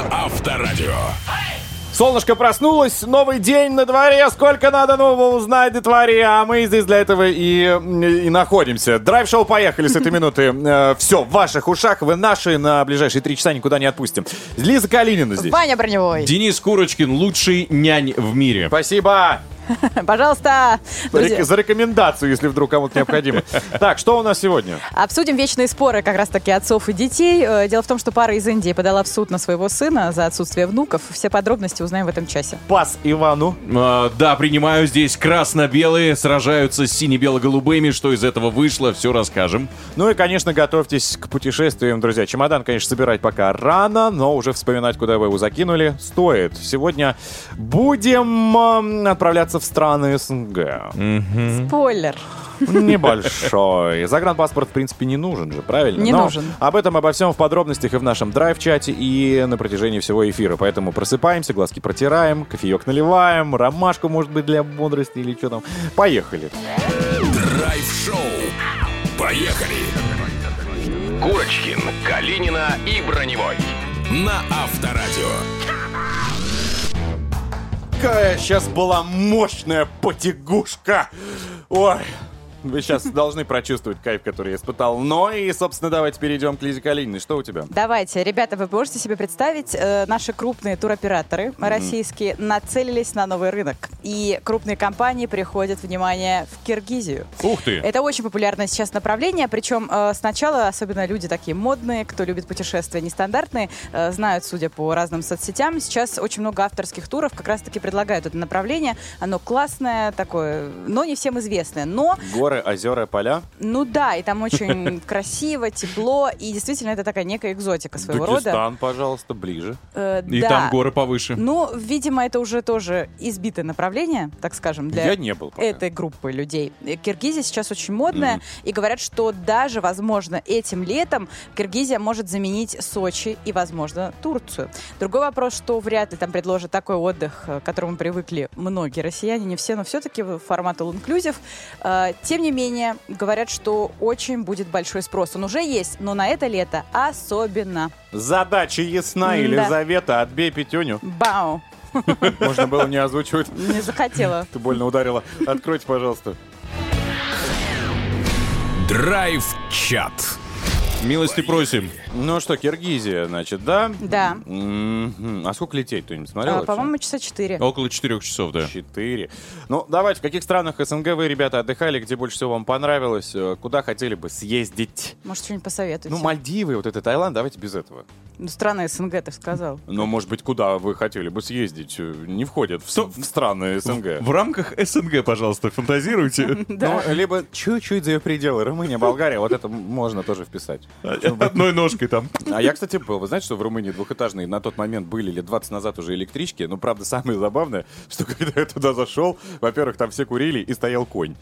на Авторадио. Солнышко проснулось, новый день на дворе, сколько надо нового узнать на дворе, а мы здесь для этого и, и находимся. Драйв-шоу поехали с этой минуты. Э, Все, в ваших ушах, вы наши, на ближайшие три часа никуда не отпустим. Лиза Калинина здесь. Ваня Броневой. Денис Курочкин, лучший нянь в мире. Спасибо Пожалуйста. друзья. За рекомендацию, если вдруг кому-то необходимо. Так, что у нас сегодня? Обсудим вечные споры как раз-таки отцов и детей. Э, Дело в том, что пара из Индии подала в суд на своего сына за отсутствие внуков. Все подробности узнаем в этом часе. Пас Ивану. А, да, принимаю здесь красно-белые, сражаются с сине-бело-голубыми. Что из этого вышло, все расскажем. Ну и, конечно, готовьтесь к путешествиям, друзья. Чемодан, конечно, собирать пока рано, но уже вспоминать, куда вы его закинули, стоит. Сегодня будем м, отправляться в страны СНГ. Спойлер. Небольшой. Загранпаспорт, в принципе, не нужен же, правильно? Не Но нужен. Об этом, обо всем в подробностях и в нашем драйв-чате, и на протяжении всего эфира. Поэтому просыпаемся, глазки протираем, кофеек наливаем, ромашку, может быть, для бодрости или что там. Поехали. Драйв-шоу. Поехали. Курочкин, Калинина и Броневой. На Авторадио. Какая сейчас была мощная потягушка. Ой, вы сейчас должны прочувствовать кайф, который я испытал. Но и, собственно, давайте перейдем к Лизе Калининой. Что у тебя? Давайте, ребята, вы можете себе представить, э, наши крупные туроператоры российские нацелились на новый рынок. И крупные компании приходят, внимание, в Киргизию. Ух ты! Это очень популярное сейчас направление, причем э, сначала, особенно люди такие модные, кто любит путешествия нестандартные, э, знают, судя по разным соцсетям, сейчас очень много авторских туров как раз-таки предлагают это направление. Оно классное такое, но не всем известное. Но Горы, озера, поля. ну да, и там очень красиво, тепло, и действительно это такая некая экзотика своего рода. Дагестан, пожалуйста, ближе. Э, И там горы повыше. Ну, видимо, это уже тоже избитое направление, так скажем, для Я не был пока. этой группы людей. Э, Киргизия сейчас очень модная, и говорят, что даже, возможно, этим летом Киргизия может заменить Сочи и, возможно, Турцию. Другой вопрос, что вряд ли там предложат такой отдых, э, к которому привыкли многие россияне, не все, но все-таки формат all inclusive. Э, Тем не менее, говорят, что очень будет большой спрос. Он уже есть, но на это лето особенно. Задача ясна. Елизавета, отбей пятюню. Бау! Можно было не озвучивать. Не захотела. Ты больно ударила. Откройте, пожалуйста. Драйв-чат. Милости просим. Ну что, Киргизия, значит, да? Да. А сколько лететь, кто-нибудь смотрел? А? По-моему, часа четыре. Около четырех часов, да. Четыре. Ну, давайте, в каких странах СНГ вы, ребята, отдыхали, где больше всего вам понравилось, э, куда хотели бы съездить? Может, что-нибудь посоветуете? Ну, Мальдивы, вот это Таиланд, давайте без этого. Ну, страна СНГ, ты сказал. Но, может быть, куда вы хотели бы съездить, э, не входит в, с- в страны СНГ. В рамках СНГ, пожалуйста, фантазируйте. Ну, либо чуть-чуть за ее пределы. Румыния, Болгария, вот это можно тоже вписать. Одной ножкой там. А я, кстати, был. Вы знаете, что в Румынии двухэтажные на тот момент были лет 20 назад уже электрички? Ну, правда, самое забавное, что когда я туда зашел, во-первых, там все курили и стоял конь.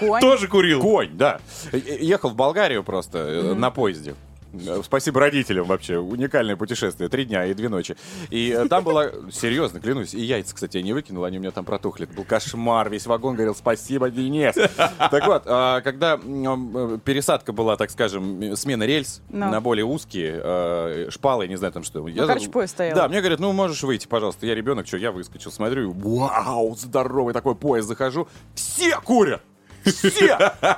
Конь. Тоже курил. Конь, да. Э, э, Ехал в Болгарию просто э, на поезде. Э, Спасибо родителям вообще. Уникальное путешествие. Три дня и две ночи. И э, там было... Серьезно, клянусь. И яйца, кстати, я не выкинул. Они у меня там протухли. Это был кошмар. Весь вагон говорил спасибо, Денис. Так вот, а, когда э, пересадка была, так скажем, смена рельс Ну. на более узкие, шпалы, не знаю там что. Я- короче, поезд стоял. Да, мне говорят, ну можешь выйти, пожалуйста. Я ребенок, что, я выскочил, смотрю, вау, здоровый такой поезд, захожу. Все курят! Все!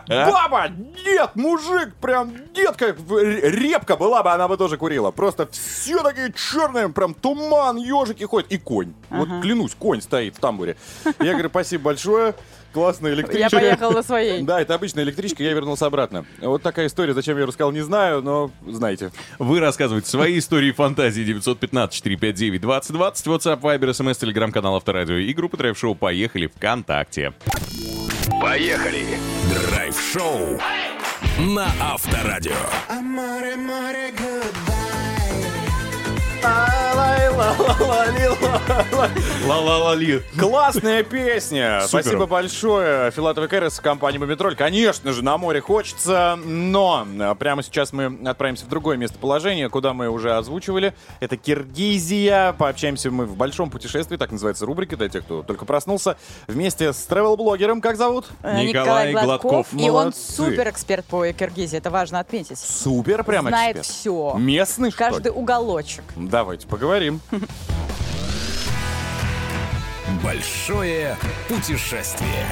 Баба, дед, мужик, прям р- репка была бы, она бы тоже курила. Просто все такие черные, прям туман, ежики ходят. И конь. Вот клянусь, конь стоит в тамбуре. Я говорю, спасибо большое. Классная Я электричка. поехала на своей. Да, это обычная электричка, я вернулся обратно. Вот такая история, зачем я ее рассказал, не знаю, но знаете. Вы рассказываете свои истории и фантазии 915-459-2020, WhatsApp, Viber, SMS, телеграм-канал Авторадио и группа Драйв-шоу «Поехали» ВКонтакте. Поехали. Драйв-шоу на Авторадио. Ла-ла-ла-ли. Классная песня. Супер. Спасибо большое. Филатов и Кэрис, компания Мумитроль. Конечно же, на море хочется, но прямо сейчас мы отправимся в другое местоположение, куда мы уже озвучивали. Это Киргизия. Пообщаемся мы в большом путешествии, так называется рубрика, для тех, кто только проснулся, вместе с travel-блогером. Как зовут? Э, Николай Гладков. И он Молодцы. супер эксперт по Киргизии, это важно отметить. Супер, прям Знает все. Местный, что ли? Каждый уголочек. Давайте поговорим. Большое путешествие.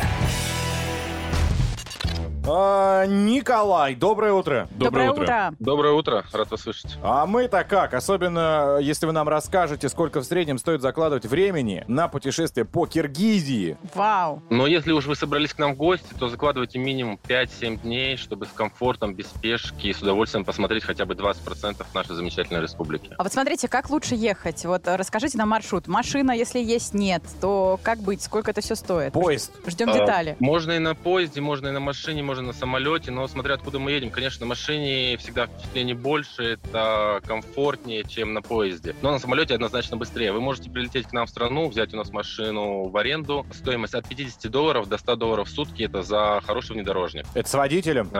А, Николай, доброе утро. Доброе утро. Доброе утро, рад вас слышать. А мы-то как? Особенно, э, если вы нам расскажете, сколько в среднем стоит закладывать времени на путешествие по Киргизии. Вау. Но если уж вы собрались к нам в гости, то закладывайте минимум 5-7 дней, чтобы с комфортом, без спешки и с удовольствием посмотреть хотя бы 20% нашей замечательной республики. А вот смотрите, как лучше ехать? Вот э, расскажите нам маршрут. Машина, если есть, нет, то как быть? Сколько это все стоит? Поезд. Ждем А, детали. Можно и на поезде, можно и на машине, можно на самолете, но смотря откуда мы едем. Конечно, на машине всегда впечатление больше, это комфортнее, чем на поезде. Но на самолете однозначно быстрее. Вы можете прилететь к нам в страну, взять у нас машину в аренду. Стоимость от 50 долларов до 100 долларов в сутки. Это за хороший внедорожник. Это с водителем.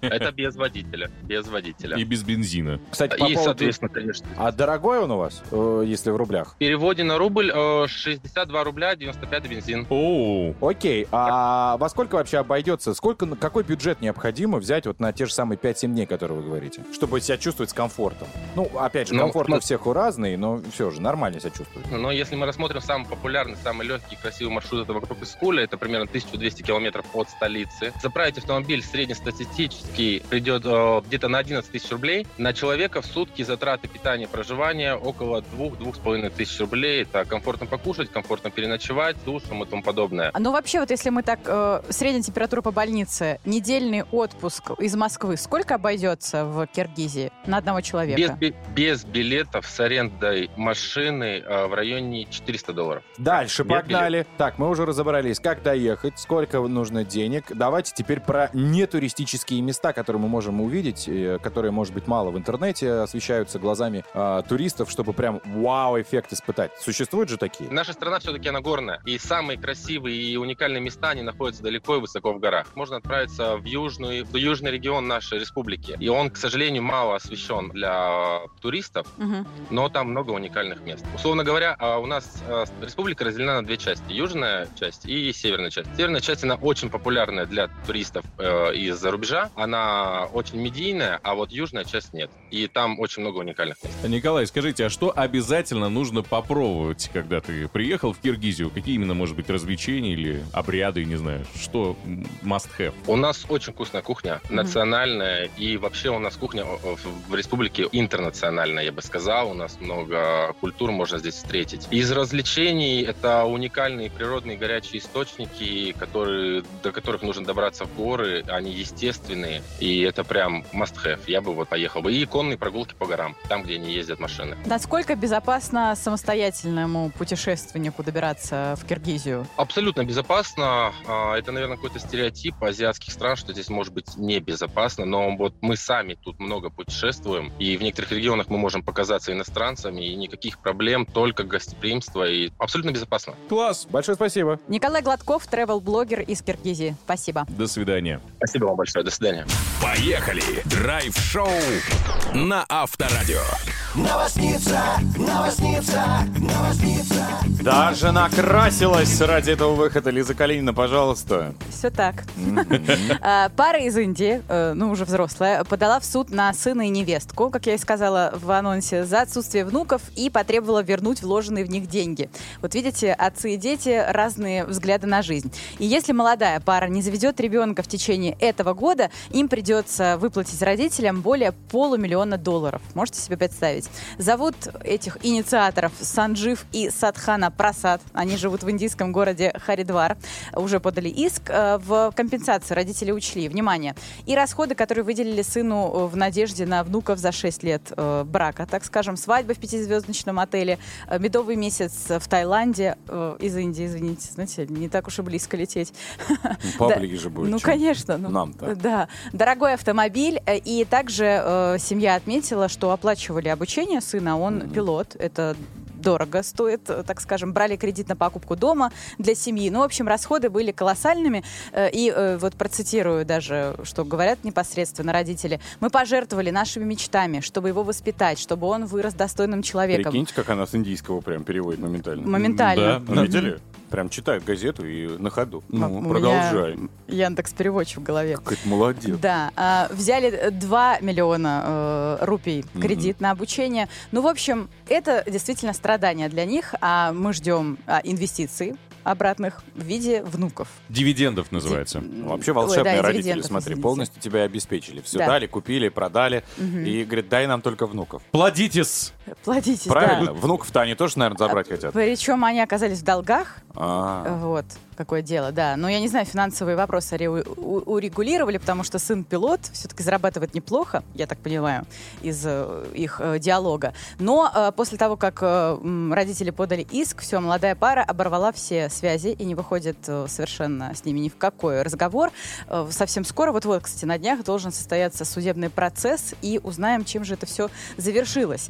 Это без водителя. Без водителя. И без бензина. Кстати, по И, поводу... соответственно, конечно. А дорогой он у вас, э, если в рублях? В переводе на рубль э, 62 рубля 95 бензин. Оу. Окей, а во сколько вообще обойдется? Сколько, какой бюджет необходимо взять вот на те же самые 5-7 дней, которые вы говорите, чтобы себя чувствовать с комфортом? Ну, опять же, Ну, комфорт у смо- всех у разный, но все же нормально себя чувствовать. Но если мы рассмотрим самый популярный, самый легкий и красивый маршрут, это вокруг Искуля, это примерно 1200 километров от столицы. Заправить автомобиль среднестатистический придет э, где-то на 11 тысяч рублей. На человека в сутки затраты питания и проживания около 2-2,5 тысяч рублей. Это комфортно покушать, комфортно переночевать, душем и тому подобное. А Ну вообще, вот если мы так, э, средняя температура по больнице, недельный отпуск из Москвы, сколько обойдется в Киргизии на одного Без, человека? би- без билетов с арендой машины э, в районе 400 долларов. Дальше Нет погнали. Так, мы уже разобрались, как доехать, сколько нужно денег. Давайте теперь про нетуристические места, которые мы можем увидеть, которые, может быть, мало в интернете освещаются глазами э, туристов, чтобы прям вау-эффект испытать. Существуют же такие? Наша страна все-таки она горная, и самые красивые и уникальные места, они находятся далеко и высоко в горах. Можно отправиться в южный, в южный регион нашей республики, и он, к сожалению, мало освещен для туристов, Мгм. но там много уникальных мест. Условно говоря, а, у нас а, республика разделена на две части. Южная часть и северная часть. Северная часть, она очень популярная для туристов э, из-за рубежа. Она очень медийная, а вот южная часть нет. И там очень много уникальных мест. Николай, скажите, а что обязательно нужно попробовать, когда ты приехал в Киргизию? Какие именно, может быть, развлечения или обряды, не знаю, что must have? У нас очень вкусная кухня, национальная, и вообще у нас кухня э, в республике интернациональная, я бы сказал. У нас много культур можно здесь встретить. Из развлечений это уникальные природные горячие источники, которые, до которых нужно добраться в горы. Они естественные, и это прям must have. Я бы вот поехал бы. И конные прогулки по горам, там, где не ездят машины. Насколько безопасно самостоятельному путешественнику добираться в Киргизию? Абсолютно безопасно. А, Это, наверное, какой-то стереотип азиатских стран, что здесь может быть небезопасно. Но вот мы сами тут много путешествуем, и в некоторых регионах мы можем показаться иностранцами, и никаких проблем, только гостеприимство, и абсолютно безопасно. Класс! Большое спасибо. Николай Гладков, travel-блогер из Киргизии. Спасибо. До свидания. Спасибо вам большое. До свидания. Поехали! Драйв-шоу на Авторадио. Даже накрасилась ради этого выхода. Лиза Калинина, пожалуйста. Все так. Пара из Индии, э, ну уже взрослая, подала в суд на сына и невестку, как я и сказала в анонсе, за отсутствие внуков и потребовала вернуть вложенные в них деньги. Вот видите, отцы и дети разные взгляды на жизнь. И если молодая пара не заведет ребенка в течение этого года, им придется выплатить родителям более полумиллиона долларов. Можете себе представить? Зовут этих инициаторов Санджив и Садхана Прасад. Они живут в индийском городе Харидвар. Уже подали иск. Э, В компенсацию родители учли, внимание, и расходы, которые выделили сыну э, в надежде на внуков за 6 лет э, брака. Так скажем, свадьба в пятизвездочном отеле, э, медовый месяц в Таиланде, э, из Индии, извините, знаете, не так уж и близко лететь. Поближе же будет. Ну, чем конечно. ну, нам-то. Да. Дорогой автомобиль. э, И также э, семья отметила, что оплачивали обучение сына. Он пилот. Это дорого стоит, э, так скажем, брали кредит на покупку дома для семьи. Ну, в общем, расходы были колоссальными. Э, И э, вот процитирую даже, что говорят непосредственно родители. Мы пожертвовали нашими мечтами, чтобы его воспитать, чтобы он вырос достойным человеком. Прикиньте, как она с индийского прям переводит моментально. Моментально. Да. Видели? Прям читает газету и на ходу. У Ну, меня продолжай. Яндекс переводчик в голове. Какой ты молодец. Да, а, взяли э, 2 миллиона э, рупий кредит на обучение. Ну, в общем, это действительно страдание для них, а мы ждем а, инвестиций обратных в виде внуков. Дивидендов называется. Ну, Вообще Ой, волшебные да, родители, смотри, извините. полностью тебя обеспечили. Все Да. дали, купили, продали. И говорит, дай нам только внуков. Плодитесь! Платитесь, Правильно? да. Внуков-то они тоже, наверное, забрать хотят. Причем они оказались в долгах, А, Вот, какое дело, да. Но я не знаю, финансовые вопросы урегулировали, потому что сын пилот все-таки зарабатывает неплохо, я так понимаю, из э, их э, диалога. Но э, после того, как родители подали иск, все, молодая пара оборвала все связи и не выходит совершенно с ними ни в какой разговор. Совсем скоро, вот-вот, кстати, на днях должен состояться судебный процесс, и узнаем, чем же это все завершилось.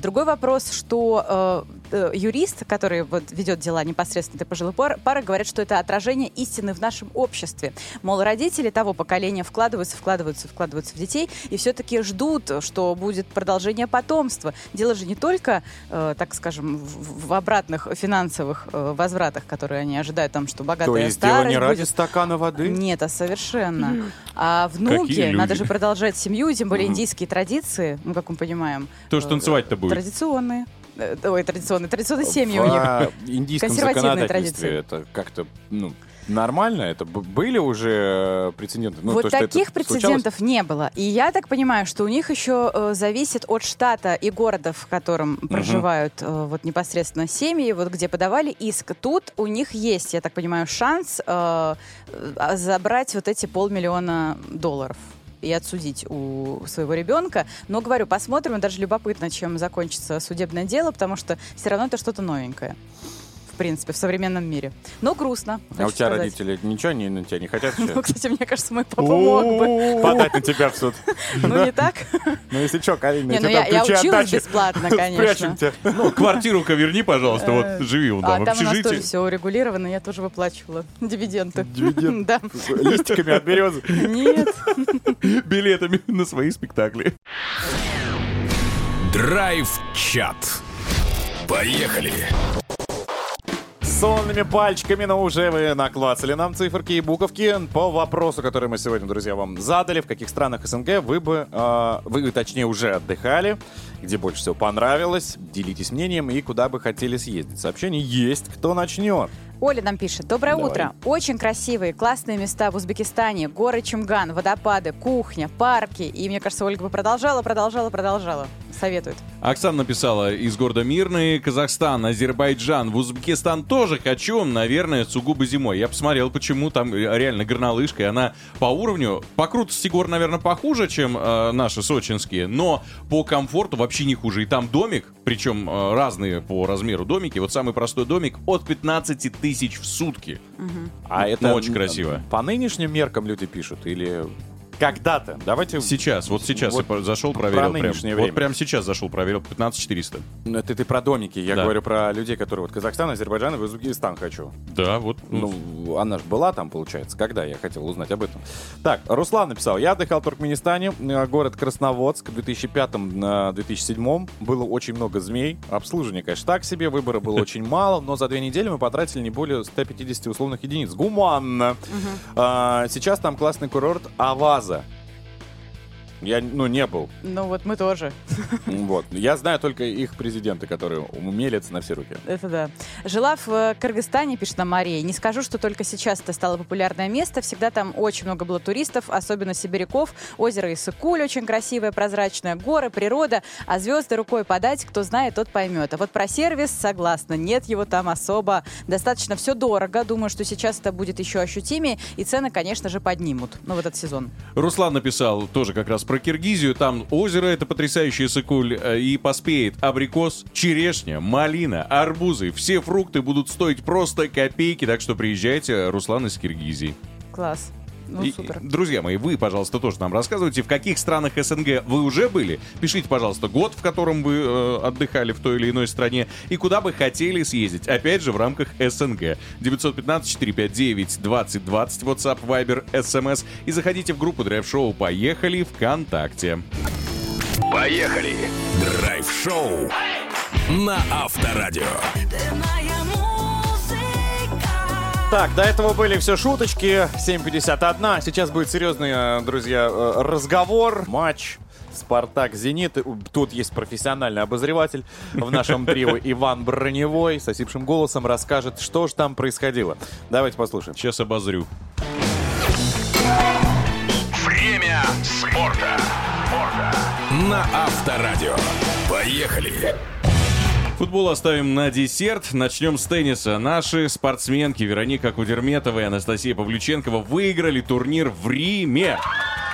Другой вопрос, что юрист, который вот ведет дела непосредственно этой пожилой пар- пары, говорят, что это отражение истины в нашем обществе. Мол, родители того поколения вкладываются, вкладываются, вкладываются в детей и все-таки ждут, что будет продолжение потомства. Дело же не только, э, так скажем, в, в обратных финансовых э, возвратах, которые они ожидают, там, что богатая То есть дело не ради будет. стакана воды? Нет, а совершенно. А внуки, надо же продолжать семью, тем более индийские традиции, ну, как мы понимаем. То, что э, танцевать-то будет. Традиционные. Э, Ой, традиционные. Традиционные семьи у В них. а, индийском Консервативные законодательстве традиции. это как-то, ну, нормально? Это были уже э, прецеденты? Ну, вот то, таких случалось? прецедентов не было. И я так понимаю, что у них еще э, зависит от штата и города, в котором проживают э, вот непосредственно семьи, вот где подавали иск. Тут у них есть, я так понимаю, шанс э, э, забрать вот эти полмиллиона долларов и отсудить у своего ребенка. Но, говорю, посмотрим, даже любопытно, чем закончится судебное дело, потому что все равно это что-то новенькое. В принципе, в современном мире. Но грустно. А у тебя сказать. родители ничего не, на тебя не хотят Ну, кстати, мне кажется, мой папа мог бы. Подать на тебя в суд. Ну, не так? Ну, если что, Карина, Не, ну тебе я, я ключи от училась дачи бесплатно, конечно. тебя. Ну, квартиру-ка верни, пожалуйста, вот живи вон А там в там у нас тоже все урегулировано, я тоже выплачивала дивиденды. Дивиденды? Да. Листиками от березы. Нет. Билетами на свои спектакли. Драйв-чат. Поехали. Сонными пальчиками, но уже вы наклацали нам циферки и буковки по вопросу, который мы сегодня, друзья, вам задали. В каких странах СНГ вы бы, э, вы, точнее, уже отдыхали, где больше всего понравилось, делитесь мнением и куда бы хотели съездить. Сообщение есть, кто начнет. Оля нам пишет. Доброе Давай. утро. Очень красивые, классные места в Узбекистане. Горы Чумган, водопады, кухня, парки. И мне кажется, Ольга бы продолжала, продолжала, продолжала. Советует. Оксана написала из города Мирный, Казахстан, Азербайджан, в Узбекистан тоже хочу, наверное, сугубо зимой. Я посмотрел, почему там э, реально горнолыжка, и она по уровню, по крутости гор, наверное, похуже, чем э, наши сочинские, но по комфорту вообще не хуже. И там домик, причем э, разные по размеру домики, вот самый простой домик от 15 тысяч в сутки. А это Ну, очень м, красиво. По нынешним меркам люди пишут или когда-то? Давайте... Сейчас, вот сейчас Вот я зашел, про проверил. прям. нынешнее Вот время. прям сейчас зашел, проверил, 15 400. Ну, Это ты про домики. Я Да. говорю про людей, которые вот Казахстан, Азербайджан и Узбекистан хочу. Да, вот. ну, она же была там, получается. Когда? Я хотел узнать об этом. Так, Руслан написал. Я отдыхал в Туркменистане, э, город Красноводск. В 2005-2007 было очень много змей. Обслуживание, конечно, так себе. Выбора было очень мало, но за две недели мы потратили не более 150 условных единиц. Гуманно. А, Сейчас там классный курорт Аваза. Я, ну, не был. Ну вот мы тоже. Вот. Я знаю только их президенты, которые умелятся на все руки. Это да. Жила в э, Кыргызстане, пишет нам Мария. Не скажу, что только сейчас это стало популярное место. Всегда там очень много было туристов, особенно сибиряков. Озеро Иссыкуль очень красивое, прозрачное. Горы, природа. А звезды рукой подать, кто знает, тот поймет. А вот про сервис, согласна, нет его там особо. Достаточно все дорого. Думаю, что сейчас это будет еще ощутимее. И цены, конечно же, поднимут. Ну, в этот сезон. Руслан написал тоже как раз про Киргизию. Там озеро, это потрясающий сыкуль, э, и поспеет абрикос, черешня, малина, арбузы. Все фрукты будут стоить просто копейки, так что приезжайте, Руслан из Киргизии. Класс. Ну, И, супер. друзья мои, вы, пожалуйста, тоже нам рассказывайте, в каких странах СНГ вы уже были. Пишите, пожалуйста, год, в котором вы э, отдыхали в той или иной стране, и куда бы хотели съездить. Опять же, в рамках СНГ. 915-459-2020, WhatsApp, Viber, SMS. И заходите в группу Драйв Шоу «Поехали» ВКонтакте. Поехали! Драйв-шоу на Авторадио. Так, до этого были все шуточки. 7.51. Сейчас будет серьезный, э, друзья, э, разговор. Матч. Спартак Зенит. Тут есть профессиональный обозреватель в нашем трио Иван Броневой с осипшим голосом расскажет, что же там происходило. Давайте послушаем. Сейчас обозрю. Время спорта. На Авторадио. Поехали! Футбол оставим на десерт. Начнем с тенниса. Наши спортсменки Вероника Кудерметова и Анастасия Павлюченкова выиграли турнир в Риме.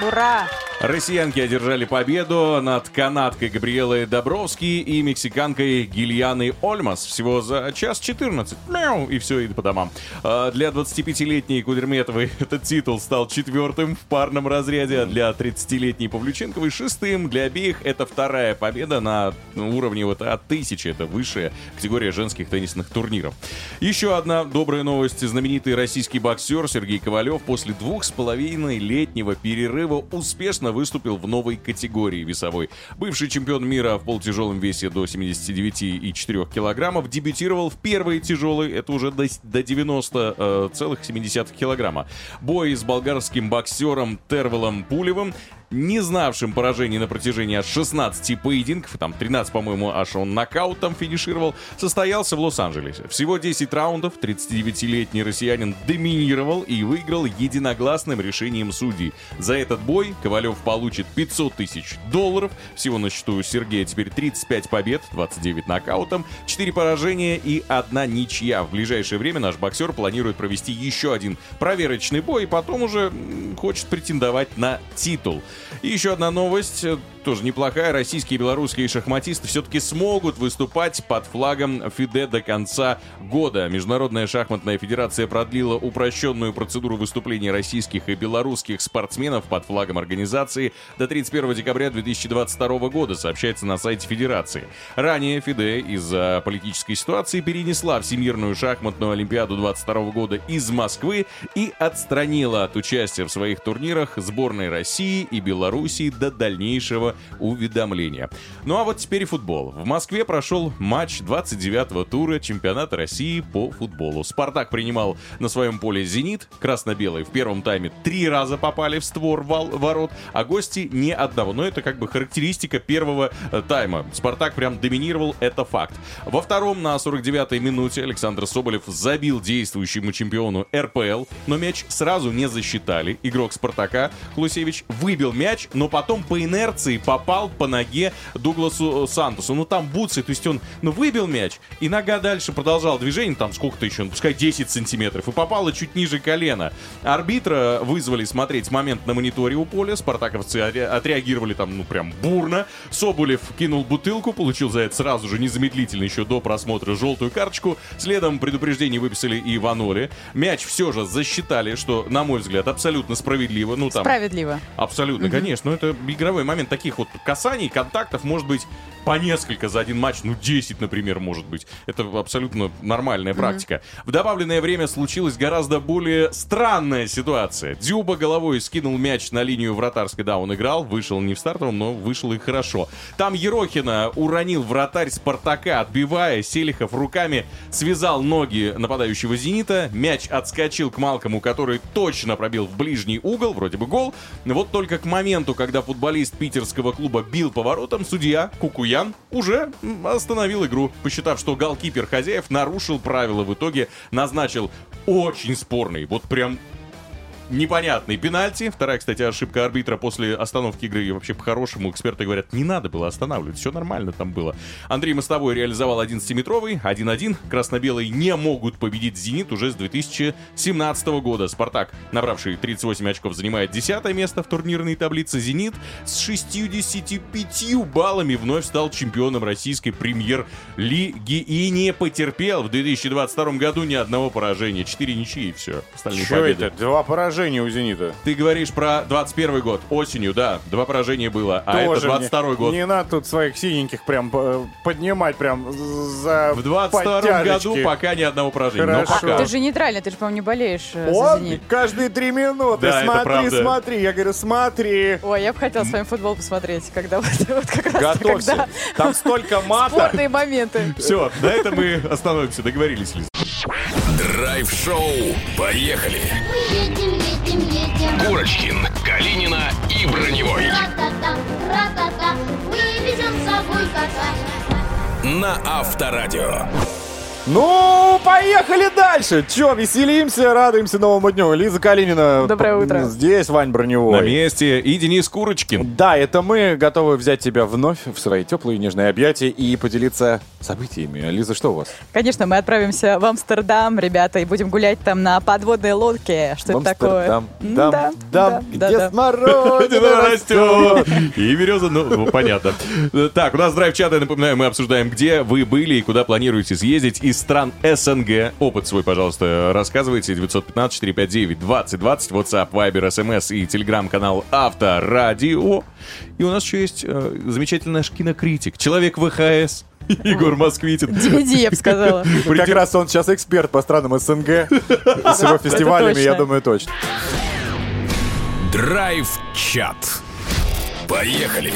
Ура! Россиянки одержали победу над канадкой Габриэлой Добровски и мексиканкой Гильяной Ольмас всего за час 14. Мяу, и все, и по домам. А Для 25-летней Кудерметовой этот титул стал четвертым в парном разряде, а для 30-летней Павлюченковой шестым. Для обеих это вторая победа на уровне вот от тысячи. Это высшая категория женских теннисных турниров. Еще одна добрая новость. Знаменитый российский боксер Сергей Ковалев после двух с половиной летнего перерыва успешно выступил в новой категории весовой. Бывший чемпион мира в полутяжелом весе до 79,4 килограммов дебютировал в первой тяжелой, это уже до, до 90,7 килограмма. Бой с болгарским боксером Тервелом Пулевым не знавшим поражений на протяжении аж 16 поединков, там 13, по-моему, аж он нокаутом финишировал, состоялся в Лос-Анджелесе. Всего 10 раундов, 39-летний россиянин доминировал и выиграл единогласным решением судей. За этот бой Ковалев получит 500 тысяч долларов, всего на счету Сергея теперь 35 побед, 29 нокаутом, 4 поражения и одна ничья. В ближайшее время наш боксер планирует провести еще один проверочный бой и потом уже хочет претендовать на титул. И еще одна новость, тоже неплохая. Российские и белорусские шахматисты все-таки смогут выступать под флагом ФИДЕ до конца года. Международная шахматная федерация продлила упрощенную процедуру выступления российских и белорусских спортсменов под флагом организации до 31 декабря 2022 года, сообщается на сайте федерации. Ранее ФИДЕ из-за политической ситуации перенесла Всемирную шахматную олимпиаду 22 года из Москвы и отстранила от участия в своих турнирах сборной России и Белоруссии до дальнейшего уведомления. Ну а вот теперь и футбол. В Москве прошел матч 29-го тура чемпионата России по футболу. «Спартак» принимал на своем поле «Зенит». Красно-белые в первом тайме три раза попали в створ ворот, а гости ни одного. Но это как бы характеристика первого э, тайма. «Спартак» прям доминировал, это факт. Во втором на 49-й минуте Александр Соболев забил действующему чемпиону РПЛ, но мяч сразу не засчитали. Игрок «Спартака» Хлусевич выбил мяч, но потом по инерции попал по ноге Дугласу э, Сантосу. Ну там бутсы, то есть он ну, выбил мяч, и нога дальше продолжала движение, там сколько-то еще, ну, пускай 10 сантиметров, и попала чуть ниже колена. Арбитра вызвали смотреть момент на мониторе у поля, спартаковцы отреагировали там, ну прям бурно. Соболев кинул бутылку, получил за это сразу же незамедлительно еще до просмотра желтую карточку. Следом предупреждение выписали и Иваноли. Мяч все же засчитали, что, на мой взгляд, абсолютно справедливо. Ну там Справедливо. Абсолютно, конечно. Но это игровой момент. Таких вот касаний, контактов может быть по несколько за один матч. Ну, 10, например, может быть. Это абсолютно нормальная практика. В добавленное время случилась гораздо более странная ситуация. Дюба головой скинул мяч на линию вратарской. Да, он играл, вышел не в стартовом, но вышел и хорошо. Там Ерохина уронил вратарь Спартака, отбивая. Селихов руками связал ноги нападающего «Зенита». Мяч отскочил к Малкому, который точно пробил в ближний угол, вроде бы гол. Вот только к моменту, когда футболист питерского клуба бил поворотом, судья Кукуян уже остановил игру, посчитав, что голкипер хозяев нарушил правила. В итоге назначил очень спорный, вот прям непонятный пенальти. Вторая, кстати, ошибка арбитра после остановки игры. И вообще, по-хорошему, эксперты говорят, не надо было останавливать. Все нормально там было. Андрей Мостовой реализовал 11-метровый. 1-1. Красно-белые не могут победить «Зенит» уже с 2017 года. «Спартак», набравший 38 очков, занимает 10 место в турнирной таблице. «Зенит» с 65 баллами вновь стал чемпионом российской премьер-лиги и не потерпел в 2022 году ни одного поражения. 4 ничьи и все. Остальные Что победы. это? Два поражения поражения у «Зенита». Ты говоришь про 21 год. Осенью, да, два поражения было. А это Тоже 22 не, год. Не надо тут своих синеньких прям э, поднимать прям за В 22 подтяжечки. году пока ни одного поражения. Но Хорошо. пока. Ты же нейтральный, ты же, по-моему, не болеешь э, за Он «Зенит». каждые три минуты. Да, это смотри, правда. смотри. Я говорю, смотри. Ой, я бы хотела с вами футбол посмотреть, когда вот, вот как раз Готовься. когда Там столько мата. спорные моменты. Все, на этом мы остановимся. Договорились, Лиз. Драйв-шоу. Поехали. Мы едем. Курочкин, Калинина и Броневой. На Авторадио. Ну, поехали дальше. Че, веселимся, радуемся новому дню. Лиза Калинина. Доброе утро. Здесь Вань Броневой. На месте и Денис Курочкин. Да, это мы готовы взять тебя вновь в свои теплые нежные объятия и поделиться событиями. Лиза, что у вас? Конечно, мы отправимся в Амстердам, ребята, и будем гулять там на подводной лодке. Что В это такое? Амстердам, М, дам, да, дам, да, где да, смородина растет. И береза, ну, ну, понятно. Так, у нас драйв-чат, я напоминаю, мы обсуждаем, где вы были и куда планируете съездить из стран СНГ. Опыт свой, пожалуйста, рассказывайте. 915-459-2020, WhatsApp, Viber, SMS и телеграм-канал Авторадио. И у нас еще есть э, замечательный наш кинокритик, человек ВХС, Егор Москвитин. DVD, я бы сказала. Как раз он сейчас эксперт по странам СНГ. С его фестивалями, я думаю, точно. Драйв-чат. Поехали.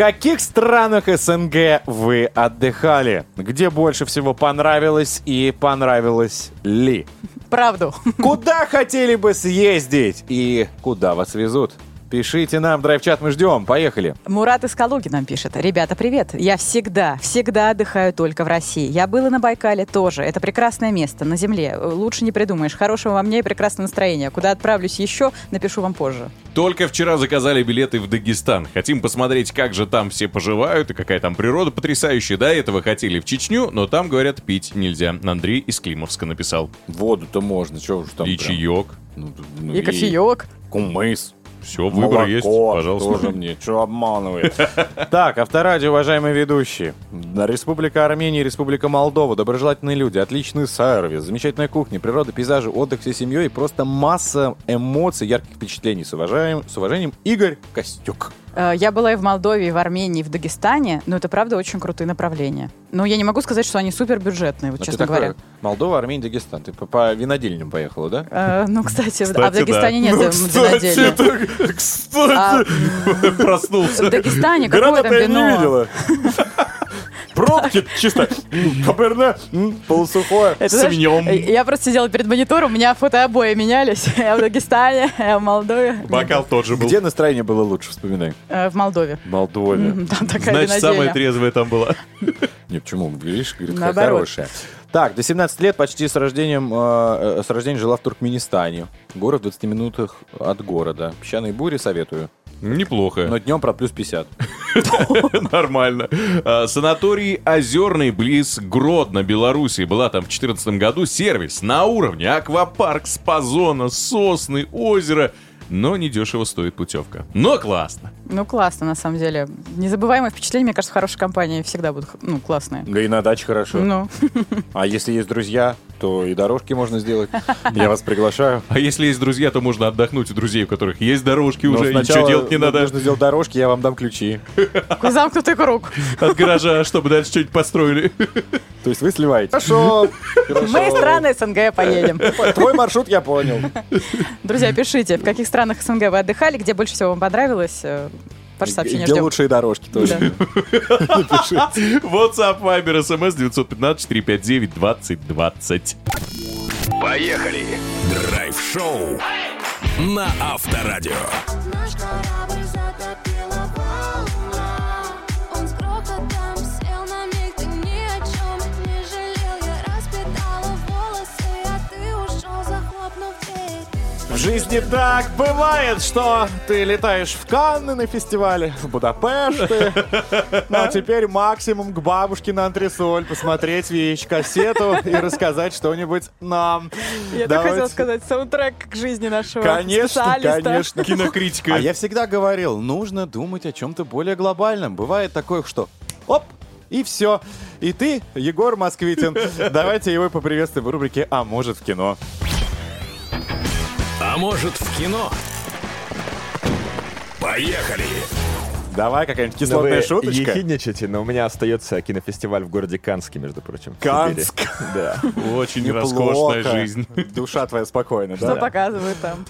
В каких странах СНГ вы отдыхали? Где больше всего понравилось и понравилось ли? Правду. Куда хотели бы съездить и куда вас везут? Пишите нам, драйв-чат мы ждем. Поехали. Мурат из Калуги нам пишет. Ребята, привет. Я всегда, всегда отдыхаю только в России. Я был и на Байкале тоже. Это прекрасное место на земле. Лучше не придумаешь. Хорошего вам дня и прекрасного настроения. Куда отправлюсь еще, напишу вам позже. Только вчера заказали билеты в Дагестан. Хотим посмотреть, как же там все поживают и какая там природа потрясающая. До этого хотели в Чечню, но там, говорят, пить нельзя. Андрей из Климовска написал. Воду-то можно, что уж там. и прям. чаек. Ну, ну, И кофеек. Кумыс. Все, выбор есть, Молоко пожалуйста. Тоже мне, что обманывает. Так, авторадио, уважаемые ведущие. Республика Армения, Республика Молдова, доброжелательные люди, отличный сервис, замечательная кухня, природа, пейзажи, отдых всей семьей и просто масса эмоций, ярких впечатлений. С уважением, с уважением Игорь Костюк. Э, Я была и в Молдове, и в Армении, и в Дагестане, но это правда очень крутые направления. Но я не могу сказать, что они супер бюджетные, вот Ну, честно говоря. Молдова, Армения, Дагестан. Ты по, по винодельням поехала, да? Э, ну, кстати, в- а в Кстати, Дагестане да. нет Ну, винодельни. так, кстати. А Проснулся. в Дагестане какое там я не вино? видела. Пробки чисто. Каберне, полусухое. Знаешь, Свиньем. э, Я просто сидела перед монитором, у меня фотообои менялись. Я в Дагестане, я в Молдове. Бокал тот же был. Где настроение было лучше, вспоминай? Э, В Молдове. В Молдове. Там такая Значит, самая трезвая там была. Не, почему? Видишь, говорит, хорошая. Так, до 17 лет почти с рождением, э, э, с рождения жила в Туркменистане. Город в 20 минутах от города. Песчаные бури советую. Неплохо. Но днем про плюс 50. Нормально. А, Санаторий Озерный близ Гродно, Белоруссии. Была там в 2014 году сервис на уровне. Аквапарк, спа-зона, сосны, озеро. Но недешево стоит путевка. Но классно. Ну, классно, на самом деле. Незабываемое впечатление, мне кажется, в хорошей компании всегда будут ну, классные. Да и на даче хорошо. Ну, А если есть друзья, то и дорожки можно сделать. Я вас приглашаю. А если есть друзья, то можно отдохнуть у друзей, у которых есть дорожки Но уже, ничего делать не надо Нужно сделать дорожки, я вам дам ключи. такой замкнутый круг. от гаража, чтобы дальше что-нибудь построили. То есть вы сливаете. Хорошо. Мы из страны СНГ поедем. Твой маршрут я понял. Друзья, пишите, в каких странах СНГ вы отдыхали, где больше всего вам понравилось. Ваше сообщение Где ждем. лучшие дорожки тоже. WhatsApp, Viber, SMS 915-459-2020. Поехали. Драйв-шоу на Авторадио. Наш корабль жизни так бывает, что ты летаешь в Канны на фестивале, в Будапешты. Ну а теперь максимум к бабушке на антресоль, посмотреть вещь-кассету и рассказать что-нибудь нам. Я так хотела сказать, саундтрек к жизни нашего Конечно, конечно. Кинокритика. А я всегда говорил, нужно думать о чем-то более глобальном. Бывает такое, что оп, и все. И ты, Егор Москвитин. Давайте его поприветствуем в рубрике «А может в кино». А может в кино? Поехали! Давай какая-нибудь Ну, кислотная вы шуточка. ехидничаете, но у меня остается кинофестиваль в городе Канске, между прочим. Канск. Да. Очень роскошная жизнь. Душа твоя спокойна, Что да? показывают там?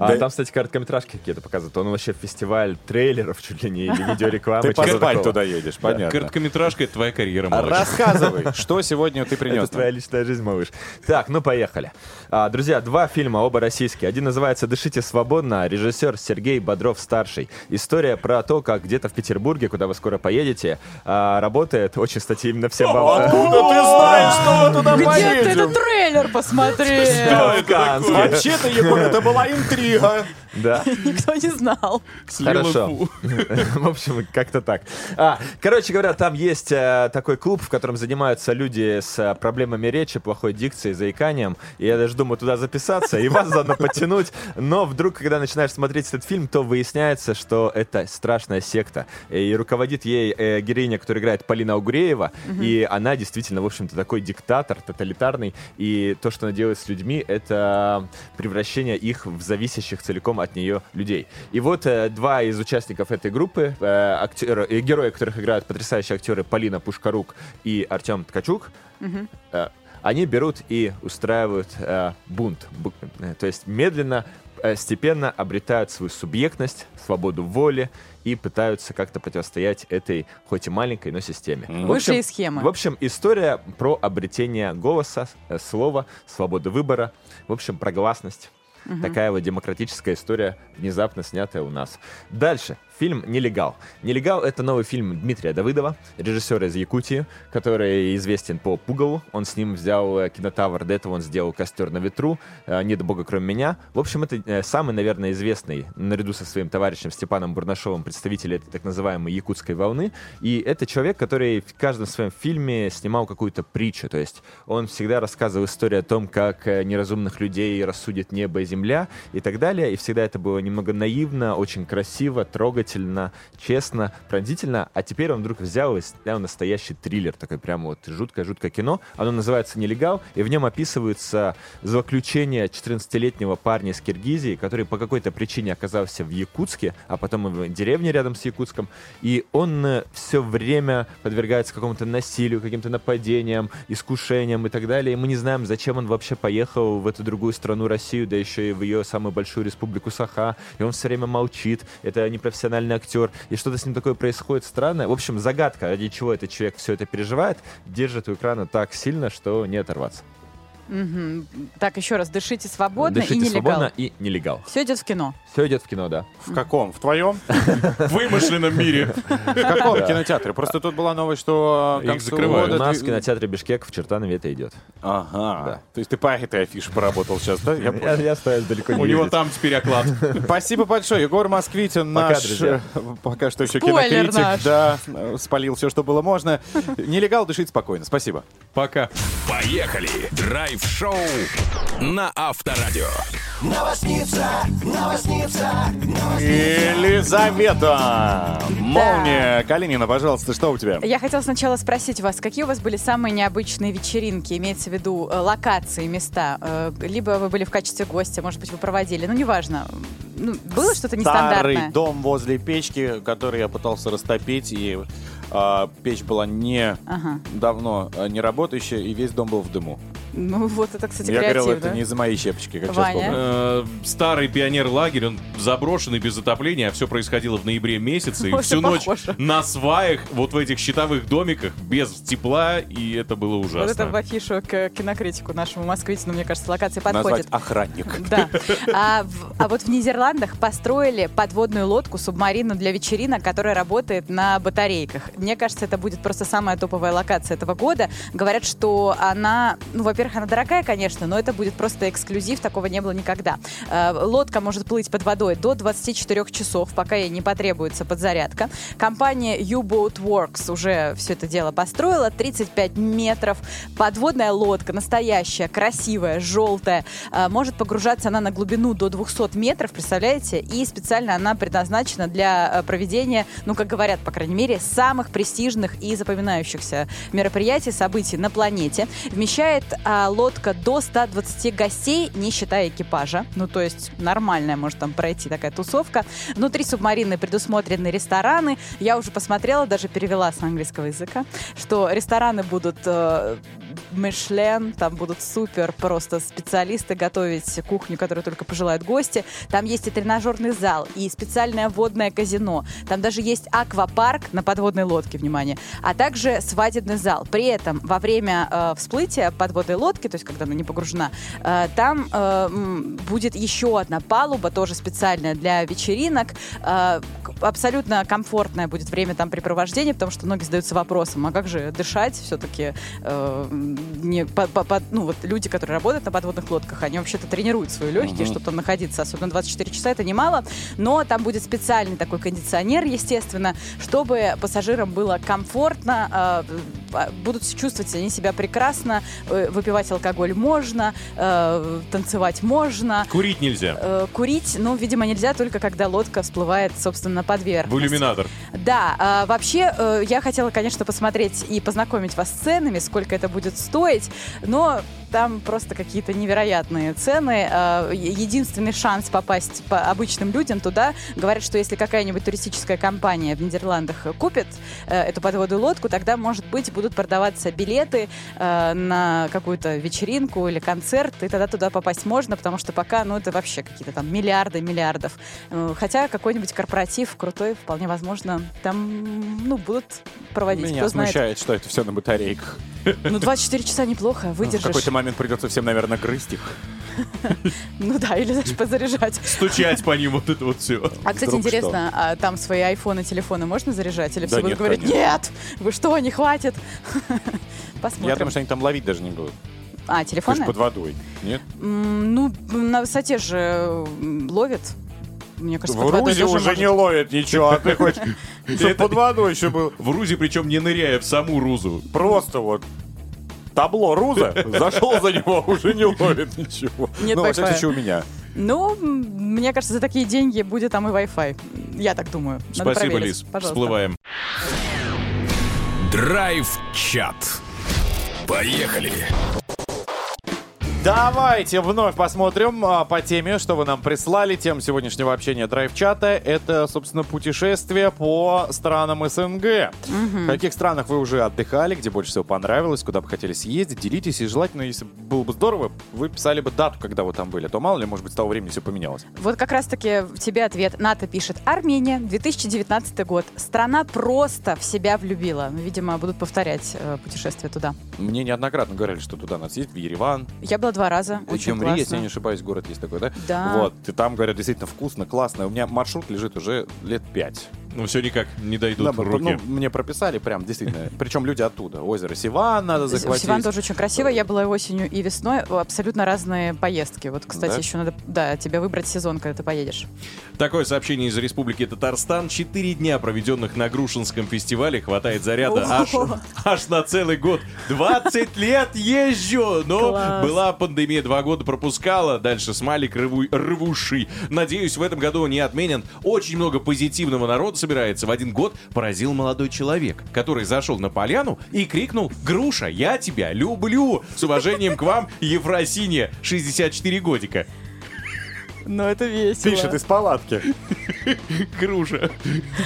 А Да. там, кстати, короткометражки какие-то показывают. Он вообще фестиваль трейлеров чуть ли не, или видеорекламы. Ты поспать такого. туда едешь, понятно. Короткометражка — это твоя карьера, А малыш. Рассказывай, что сегодня ты принес Это твоя личная жизнь, малыш. Так, ну поехали. А, друзья, два фильма, оба российские. Один называется «Дышите свободно», режиссер Сергей Бодров-старший. История про то, как где-то в Петербурге, куда вы скоро поедете, а, работает, очень, кстати, именно всем вам... Откуда ты знаешь, что мы туда Где ты поедем? этот трейлер посмотрел? Вообще-то, Егор, это была интрига. Да. Никто не знал. Хорошо. В общем, как-то так. А, короче говоря, там есть э, такой клуб, в котором занимаются люди с э, проблемами речи, плохой дикцией, заиканием. И я даже думаю туда записаться и вас заодно подтянуть. Но вдруг, когда начинаешь смотреть этот фильм, то выясняется, что это страшная секта. И руководит ей э, героиня, которая играет Полина Угреева. И она действительно, в общем-то, такой диктатор, тоталитарный. И то, что она делает с людьми, это превращение их в зависящих целиком от нее людей. И вот э, два из участников этой группы, э, актер- э, герои, которых играют потрясающие актеры Полина Пушкарук и Артем Ткачук, э, они берут и устраивают э, бунт. Бу- э, то есть медленно, э, степенно обретают свою субъектность, свободу воли и пытаются как-то противостоять этой, хоть и маленькой, но системе. В Вышли общем- схемы. В общем, история про обретение голоса, э, слова, свободы выбора, в общем, про гласность. Такая вот демократическая история, внезапно снятая у нас. Дальше. Фильм «Нелегал». «Нелегал» — это новый фильм Дмитрия Давыдова, режиссера из Якутии, который известен по «Пугалу». Он с ним взял э, кинотавр, до этого он сделал «Костер на ветру», э, «Нет бога, кроме меня». В общем, это э, самый, наверное, известный, наряду со своим товарищем Степаном Бурнашовым, представитель этой так называемой якутской волны. И это человек, который в каждом своем фильме снимал какую-то притчу. То есть он всегда рассказывал историю о том, как неразумных людей рассудит небо и земля и так далее. И всегда это было немного наивно, очень красиво, трогательно, честно, пронзительно. А теперь он вдруг взял и снял настоящий триллер. Такой прямо вот жуткое-жуткое кино. Оно называется «Нелегал», и в нем описываются злоключения 14-летнего парня из Киргизии, который по какой-то причине оказался в Якутске, а потом в деревне рядом с Якутском. И он все время подвергается какому-то насилию, каким-то нападениям, искушениям и так далее. И мы не знаем, зачем он вообще поехал в эту другую страну, Россию, да еще и в ее самую большую республику Саха. И он все время молчит. Это непрофессиональный актер. И что-то с ним такое происходит странное. В общем, загадка, ради чего этот человек все это переживает, держит у экрана так сильно, что не оторваться. Мгм. Так, еще раз, дышите свободно Дышите и нелегал. свободно и нелегал. Все идет в кино. Все идет в кино, да. В каком? В твоем? В вымышленном мире. В каком кинотеатре? Просто тут была новость, что... Их концу закрывают. У нас в кинотеатре Бишкек в Чертанове это идет. Ага. То есть ты по этой афише поработал сейчас, да? Я стараюсь далеко не У него там теперь оклад. Спасибо большое. Егор Москвитин, наш э, пока что еще кинокритик, наш. да, э, спалил все, что было можно. Нелегал дышит спокойно. Спасибо. Пока. Поехали! Драйв-шоу на Авторадио. Елизавета! Молния! Калинина, пожалуйста, что у тебя? Я хотела сначала спросить вас, какие у вас были самые необычные вечеринки, имеется в виду э, локации, места? Э, либо вы были в качестве гостя, может быть, вы проводили, ну, неважно. Ну, было что-то нестандартное? Старый дом возле печки, который я пытался растопить, и а, печь была не Ага. давно а, не работающая, и весь дом был в дыму. Ну, вот это, кстати, я говорил, это не из-за моей щепочки, как Ваня? сейчас помню. Э, Старый пионер-лагерь, он заброшенный без отопления, а все происходило в ноябре месяце. И всю ночь похоже. на сваях, вот в этих щитовых домиках, без тепла, и это было ужасно. Вот это в афишу к кинокритику нашему москвитину, мне кажется, Назвать подходит. охранник. Да. А, в- а вот в Нидерландах построили подводную лодку, субмарину для вечеринок, которая работает на батарейках. Мне кажется, это будет просто самая топовая локация этого года. Говорят, что она, ну, во-первых, она дорогая, конечно, но это будет просто эксклюзив, такого не было никогда. Э, Лодка может плыть под водой до 24 часов, пока ей не потребуется подзарядка. Компания U-Boat Works уже все это дело построила. 35 метров. Подводная лодка, настоящая, красивая, желтая. Э, Может погружаться она на глубину до 200 метров, представляете? И специально она предназначена для э, проведения, ну, как говорят, по крайней мере, самых престижных и запоминающихся мероприятий, событий на планете. Вмещает а, лодка до 120 гостей, не считая экипажа. Ну, то есть нормальная может там пройти такая тусовка. Внутри субмарины предусмотрены рестораны. Я уже посмотрела, даже перевела с английского языка, что рестораны будут э, Мишлен, там будут супер просто специалисты готовить кухню, которую только пожелают гости. Там есть и тренажерный зал, и специальное водное казино. Там даже есть аквапарк на подводной лодке, внимание, а также свадебный зал. При этом во время э, всплытия подводной лодки, то есть когда она не погружена, э, там э, будет еще одна палуба, тоже специальная для вечеринок. Э, абсолютно комфортное будет время там препровождения, потому что многие задаются вопросом, а как же дышать все-таки не, по- по- по- ну, вот люди, которые работают на подводных лодках, они вообще-то тренируют свои легкие, чтобы там находиться, особенно 24 часа, это немало, но там будет специальный такой кондиционер, естественно, чтобы пассажирам было комфортно, э, будут чувствовать они себя прекрасно, э, выпивать алкоголь можно, э, танцевать можно, Курить нельзя. Э, Курить, ну, видимо, нельзя только когда лодка всплывает, собственно, на В поверхность. иллюминатор. Да, а, вообще я хотела, конечно, посмотреть и познакомить вас с ценами, сколько это будет стоить, но там просто какие-то невероятные цены. А, Единственный шанс попасть по обычным людям туда, говорят, что если какая-нибудь туристическая компания в Нидерландах купит э, эту подводную лодку, тогда, может быть, будут продаваться билеты э, на какую-то вечеринку или концерт, и тогда туда попасть можно, потому что пока, ну, это вообще какие-то там миллиарды миллиардов. Э, Хотя какой-нибудь корпоратив крутой, вполне возможно, там, ну, будут проводить. Меня смущает, что это все на батарейках. Ну, 24 часа неплохо, В выдержишь. какой-то момент придется всем, наверное, грызть их. Ну да, или, знаешь, позаряжать. Стучать по ним вот это вот все. А, кстати, интересно, а там свои айфоны, телефоны можно заряжать? Или все будут говорить, нет, вы что, не хватит? Посмотрим. Я думаю, что они там ловить даже не будут. А, Ты же телефоны? под водой. Нет? Ну, на высоте же м, ловит. Мне кажется, В под водой Рузе уже может. не ловит ничего, а ты хочешь, чтобы под водой еще был. В Рузе, причем не ныряя в саму Рузу. Просто вот табло Руза, зашел за него, уже не ловит ничего. Нет Ну, во всяком случае, у меня. Ну, мне кажется, за такие деньги будет там и Wi-Fi. Я так думаю. Надо Спасибо, проверить. Лиз. Пожалуйста. Всплываем. Драйв-чат. Поехали. Давайте вновь посмотрим а, по теме, что вы нам прислали. Тема сегодняшнего общения драйв-чата — это, собственно, путешествие по странам СНГ. В каких странах вы уже отдыхали, где больше всего понравилось, куда бы хотели съездить, делитесь. И желательно, если было бы здорово, вы писали бы дату, когда вы там были. А то мало ли, может быть, с того времени все поменялось. Вот как раз-таки тебе ответ. Ната пишет. Армения, 2019 год. Страна просто в себя влюбила. Видимо, будут повторять э, путешествие туда. Мне неоднократно говорили, что туда надо съездить, в Ереван. Я была два раза. Очень если классно. я не ошибаюсь, город есть такой, да? Да. Вот, и там, говорят, действительно вкусно, классно. У меня маршрут лежит уже лет пять. Ну, все никак не дойдут Да, в руки. ну, мне прописали прям, действительно. Причем люди оттуда. Озеро Сиван надо захватить. Сиван тоже очень красиво. Я была и осенью и весной. Абсолютно разные поездки. Вот, кстати, Да? еще надо да, тебе выбрать сезон, когда ты поедешь. Такое сообщение из Республики Татарстан. Четыре дня, проведенных на Грушинском фестивале, хватает заряда аж, аж на целый год. 20 лет езжу! Но Класс. была пандемия, два года пропускала. Дальше смайлик рву- рвущий. Надеюсь, в этом году он не отменен. Очень много позитивного народа собирается. В один год поразил молодой человек, который зашел на поляну и крикнул «Груша, я тебя люблю!» С уважением к вам, Ефросинья, 64 годика. Ну, это весело. Пишет из палатки. Груша.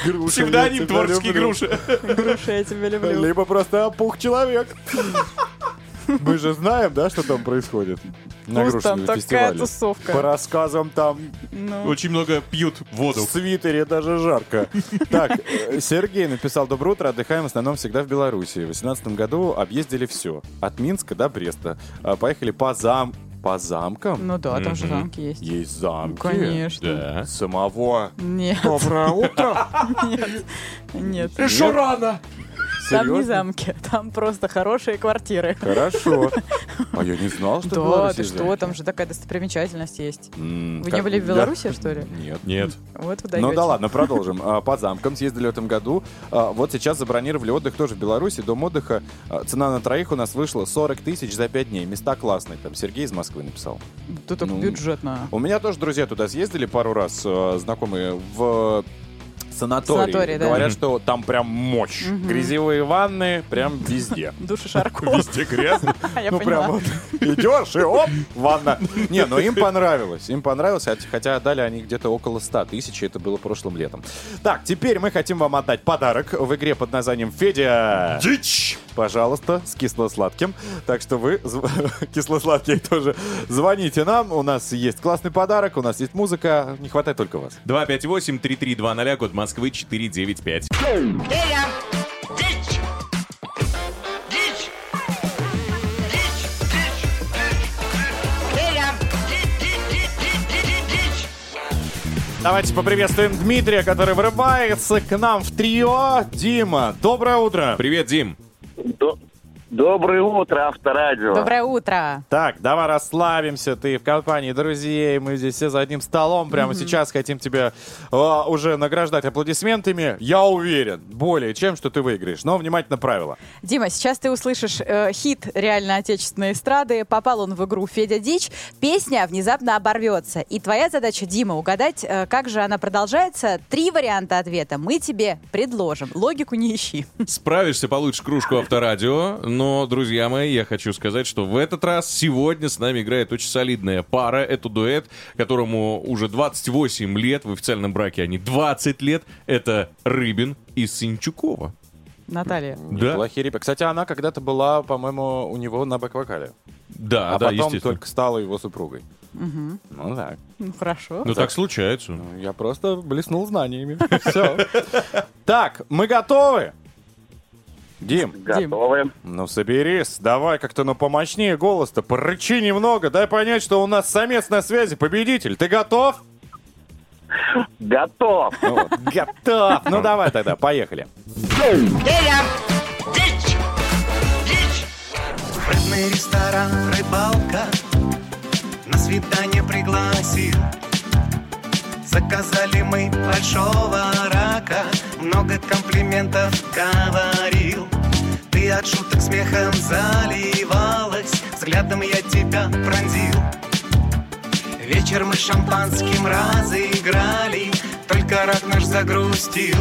Груша, Псевдоним творческий люблю. Груша. Груша, я тебя люблю. Либо просто опух человек. Мы же знаем, да, что там происходит на такая фестивале. тусовка. По рассказам там Ну, Очень много пьют в воду. свитере даже жарко. Так, Сергей написал «Доброе утро, отдыхаем в основном всегда в Беларуси. В 2018 году объездили все. От Минска до Бреста. А, Поехали по зам... По замкам? ну да, там же замки есть. Есть замки. Конечно. Да. Самого. Нет, Доброе утро. нет, нет. Еще рано. Там не замки, там просто хорошие квартиры. Хорошо. А я не знал, что Да, ты есть что, замки. там же такая достопримечательность есть. М, Вы как- не были в Беларуси, что ли? Нет. Нет. Вот вы Ну да ладно, продолжим. А, По замкам съездили в этом году. А, Вот сейчас забронировали отдых тоже в Беларуси. Дом отдыха. а, Цена на троих у нас вышла 40 тысяч за 5 дней. Места классные. Там Сергей из Москвы написал. Тут так ну, бюджетно. У меня тоже друзья туда съездили пару раз, э, знакомые в Санаторий. Санаторий, да. Говорят, что там прям мощь. Грязевые ванны прям везде. Души Шарко. Везде грязно. Я Ну, прям вот идешь и оп, ванна. Не, ну им понравилось. Им понравилось, хотя- отдали они где-то около 100 тысяч, и это было прошлым летом. Так, теперь мы хотим вам отдать подарок в игре под названием «Федя». Дичь! Пожалуйста, с кисло-сладким. Так что вы, кисло-сладкие, тоже звоните нам. У нас есть классный подарок, у нас есть музыка. Не хватает только вас. 258-3320, код Москвы 495. Давайте поприветствуем Дмитрия, который врывается к нам в трио. Дима, доброе утро. Привет, Дим. До- Доброе утро, Авторадио. Доброе утро. Так, давай расслабимся. Ты в компании друзей. Мы здесь все за одним столом. Прямо сейчас хотим тебя а, уже награждать аплодисментами. Я уверен, более чем, что ты выиграешь. Но внимательно правила. Дима, сейчас ты услышишь э, хит реально отечественной эстрады. Попал он в игру «Федя Дичь». Песня внезапно оборвется. И твоя задача, Дима, угадать, э, как же она продолжается. Три варианта ответа мы тебе предложим. Логику не ищи. Справишься, получишь кружку авторадио. Но, друзья мои, я хочу сказать, что в этот раз сегодня с нами играет очень солидная пара. Это дуэт, которому уже 28 лет. В официальном браке они 20 лет. Это Рыбин и Синчукова. Наталья. Да. Неплохие ребята. Кстати, она когда-то была, по-моему, у него на бэк-вокале. Да, а да, потом только стала его супругой. Ну так. Ну, хорошо. Ну так случается. Ну, Я просто блеснул знаниями. Все. Так, мы готовы? Дим, Готовы. ну соберись, давай как-то ну помощнее голос-то, порычи немного, дай понять, что у нас самец на связи, победитель. Ты готов? Готов. Ну вот, Готов. Ну давай тогда, поехали. Рыбный ресторан, рыбалка. На свидание пригласил. Заказали мы большого рака. Много комплиментов говорил От шуток смехом заливалась Взглядом я тебя пронзил Вечер мы шампанским разыграли Только рак наш загрустил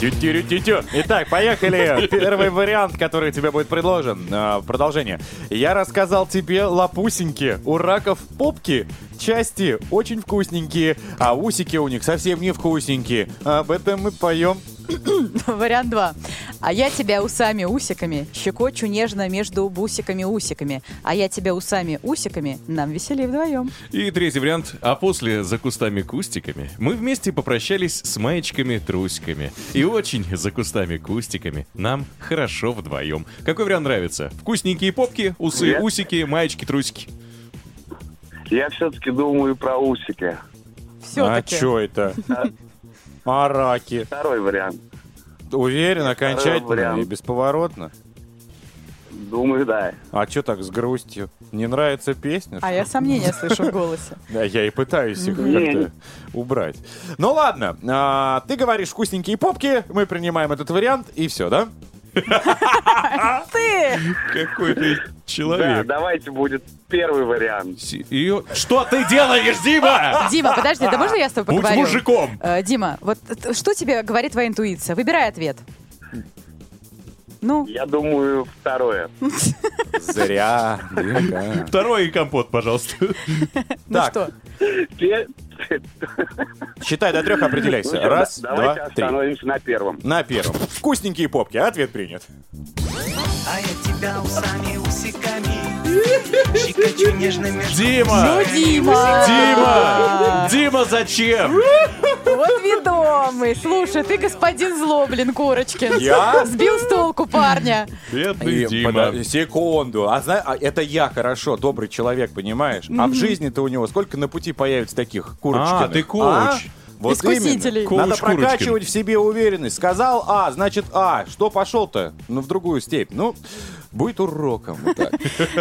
Тю-тю-тю-тю. Итак, поехали. Первый вариант, который тебе будет предложен. А, Продолжение. Я рассказал тебе лапусеньки. У раков попки части очень вкусненькие, а усики у них совсем не вкусненькие. Об этом мы поем. Вариант 2. А я тебя усами-усиками щекочу нежно между бусиками-усиками. А я тебя усами-усиками нам веселее вдвоем. И третий вариант. А после за кустами-кустиками мы вместе попрощались с маечками-трусиками. И очень за кустами-кустиками нам хорошо вдвоем. Какой вариант нравится? Вкусненькие попки, усы, Я- усики, маечки-трусики. Я все-таки думаю про усики. Все-таки. А чё это? А раки. Второй вариант. Уверен, окончательно вариант. и бесповоротно. Думаю, да. А чё так с грустью? Не нравится песня? А я сомнения слышу в голосе. Да, я и пытаюсь их как-то убрать. Ну ладно, а, ты говоришь вкусненькие попки, мы принимаем этот вариант, и все, да? Ты! Какой ты Да, человек. давайте будет первый вариант. Её- Что ты делаешь, Дима? Дима, подожди, да можно я с тобой Будь поговорю? мужиком. Э, Дима, вот что тебе говорит твоя интуиция? Выбирай ответ. Ну, Я думаю, второе. Зря. Второй компот, пожалуйста. ну Так. что? Считай до трех, Ну определяйся. чё, Раз, да- давайте два, три. остановимся на первом. На первом. Вкусненькие попки. Ответ принят. А я тебя усами-усиками Щекочу нежно между Дима! Ну, Дима! Дима! Дима, зачем? Вот ведомый. Слушай, ты господин Злоблин, Курочкин. Я? Сбил с толку парня. Бедный И, Дима. подо- секунду. А, зна- а это я хорошо, добрый человек, понимаешь? А в жизни-то у него сколько на пути появится таких курочкиных? А, ты коуч. А? Вот Искусителей. именно. Надо Коуч Курочкин. прокачивать в себе уверенность. Сказал А, значит А. Что пошел-то? Ну, в другую степь. Ну, будет уроком.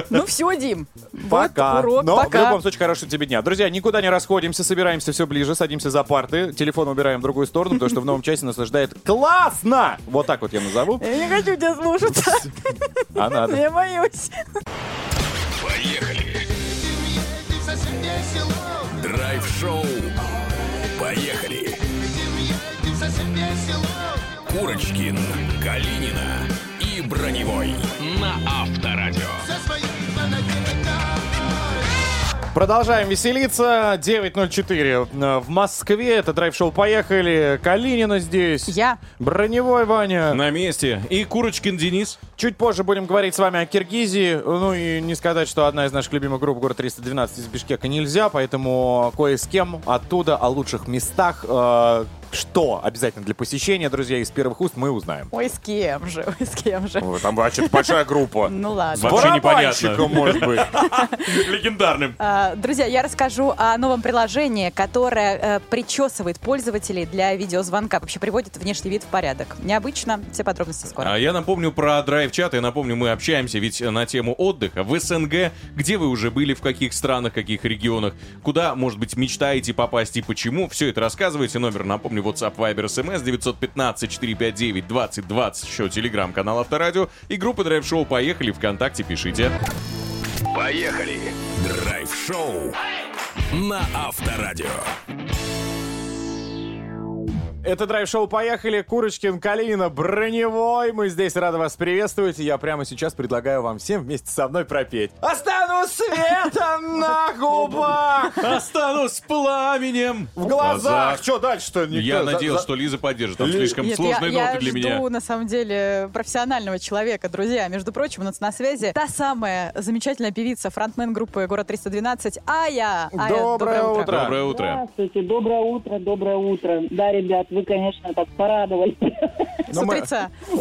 Ну все, Дим. Пока. Но в любом случае, хорошего тебе дня. Друзья, никуда не расходимся, собираемся все ближе, садимся за парты, телефон убираем в другую сторону, потому что в новом часе наслаждает классно! Вот так вот я назову. Я не хочу тебя слушать. А надо. Я боюсь. Драйв-шоу. Поехали. Курочкин, Калинина и Броневой на Авторадио. Продолжаем веселиться. 9.04 э, в Москве. Это драйв-шоу «Поехали». Калинина здесь. Я. Броневой Ваня. На месте. И Курочкин Денис. Чуть позже будем говорить с вами о Киргизии. Ну и не сказать, что одна из наших любимых групп город 312 из Бишкека нельзя, поэтому кое с кем оттуда о лучших местах. э, что обязательно для посещения, друзья, из первых уст мы узнаем. Ой, с кем же, ой, с кем же. Ой, Там вообще большая группа. Ну ладно. Вообще Барабанщиком, непонятно. может быть. Легендарным. А, Друзья, я расскажу о новом приложении, которое э, причесывает пользователей для видеозвонка, вообще приводит внешний вид в порядок. Необычно, все подробности скоро. А я напомню про драйв-чат. Я напомню, мы общаемся ведь на тему отдыха в СНГ. Где вы уже были, в каких странах, каких регионах, куда, может быть, мечтаете попасть и почему. Все это рассказывайте. Номер, напомню, WhatsApp, Viber, SMS 915-459-2020. Еще телеграм-канал Авторадио. И группа драйв-шоу «Поехали» ВКонтакте пишите. Поехали! Драйв-шоу на Авторадио. Это драйв-шоу «Поехали». Курочкин, Калинина, Броневой. Мы здесь рады вас приветствовать. И я прямо сейчас предлагаю вам всем вместе со мной пропеть. Останусь светом на губах, Останусь с пламенем в глазах. Что дальше-то? Я надеялся, что Лиза поддержит. Там слишком сложные я, ноты я для жду, меня. на самом деле, профессионального человека, друзья. Между прочим, у нас на связи та самая замечательная певица, фронтмен группы «Город 312» Ая. Ая, Доброе утро. Доброе утро. Здравствуйте, доброе утро, доброе утро. Да, ребят, вы, конечно, так порадовали. Ну, мы.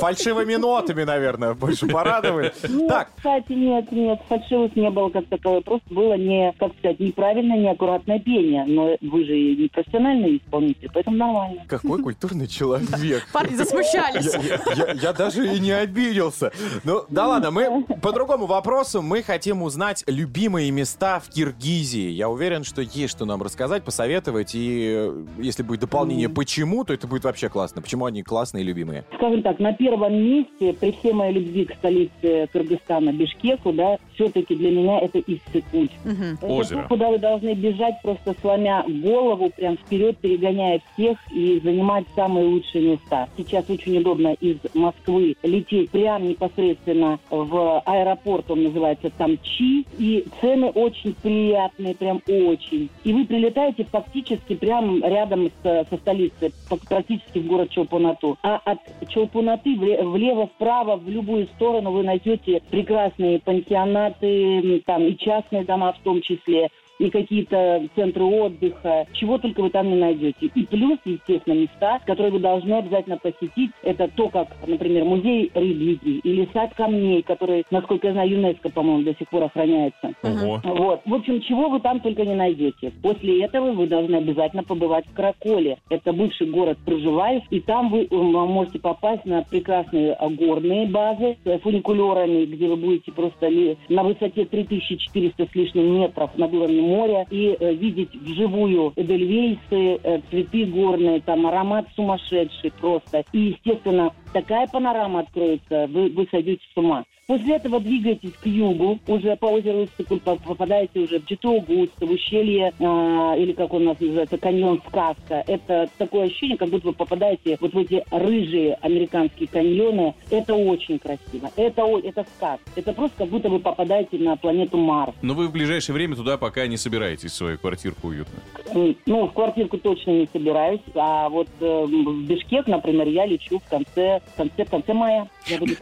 Фальшивыми нотами, наверное, больше порадовали. Нет, Так, кстати, нет, нет, фальшивых не было как таковое. Просто было не, как сказать, неправильное, неаккуратное пение. Но вы же не профессиональный исполнитель, поэтому нормально. какой культурный человек. Парни засмущались. Я, я- я даже и не обиделся. Ну, да ладно, мы по другому вопросу. Мы хотим узнать любимые места в Киргизии. Я уверен, что есть что нам рассказать, посоветовать. И э, если будет дополнение «почему», то это будет вообще классно. Почему они классные и любимые? Скажем так, на первом месте, при всей моей любви к столице Кыргызстана, Бишкеку, да, все-таки для меня это Иссык-Куль. Это Озеро. то, куда вы должны бежать, просто сломя голову, прям вперед, перегоняя всех и занимать самые лучшие места. Сейчас очень удобно из Москвы лететь прямо непосредственно в аэропорт, он называется там Чи, и цены очень приятные, прям очень. И вы прилетаете фактически прямо рядом с- со столицей, практически в город Чолпонату. А от Чолпонаты вле- влево-вправо, в любую сторону вы найдете прекрасные пансионаты, там и частные дома в том числе, и какие-то центры отдыха, чего только вы там не найдете. И плюс, естественно, места, которые вы должны обязательно посетить, это то, как, например, музей религии или сад камней, который, насколько я знаю, ЮНЕСКО, по-моему, до сих пор охраняется. Ого. Вот. В общем, чего вы там только не найдете. После этого вы должны обязательно побывать в Караколе. Это бывший город Проживаев. И там вы м, можете попасть на прекрасные горные базы с фуникулерами, где вы будете просто на высоте 3400 с лишним метров над уровнем моря и э, видеть вживую эдельвейсы, э, цветы горные, там аромат сумасшедший просто. И, естественно, такая панорама откроется, вы, вы сойдете с ума. После этого двигаетесь к югу, уже по озеру Иссык-Куль по- попадаете уже в Джитоугуст, в ущелье, а, или как у нас называется, каньон Сказка. Это такое ощущение, как будто вы попадаете вот в эти рыжие американские каньоны. Это очень красиво. Это, это сказ. Это просто как будто вы попадаете на планету Марс. Но вы в ближайшее время туда пока не собираетесь в свою квартирку уютно. М, Ну, в квартирку точно не собираюсь. А вот э, в Бишкек, например, я лечу в конце, в конце, в конце мая.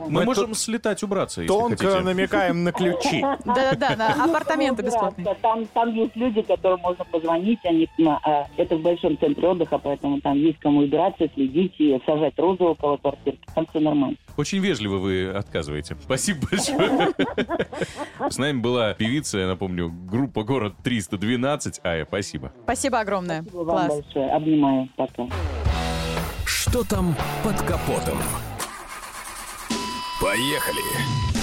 Мы, можем слетать убраться, если Тонко хотите. намекаем на ключи. Да-да-да, на апартаменты бесплатные. Там, там есть люди, которым можно позвонить, они, ну, а, это в большом центре отдыха, поэтому там есть кому убираться, следить и сажать розы около квартирки. Там все нормально. Очень вежливо вы отказываете. Спасибо большое. С нами была певица, я напомню, группа «Город 312». Ая, спасибо. Спасибо огромное. Спасибо вам Класс. большое. Обнимаю. Пока. Что там под капотом? Поехали!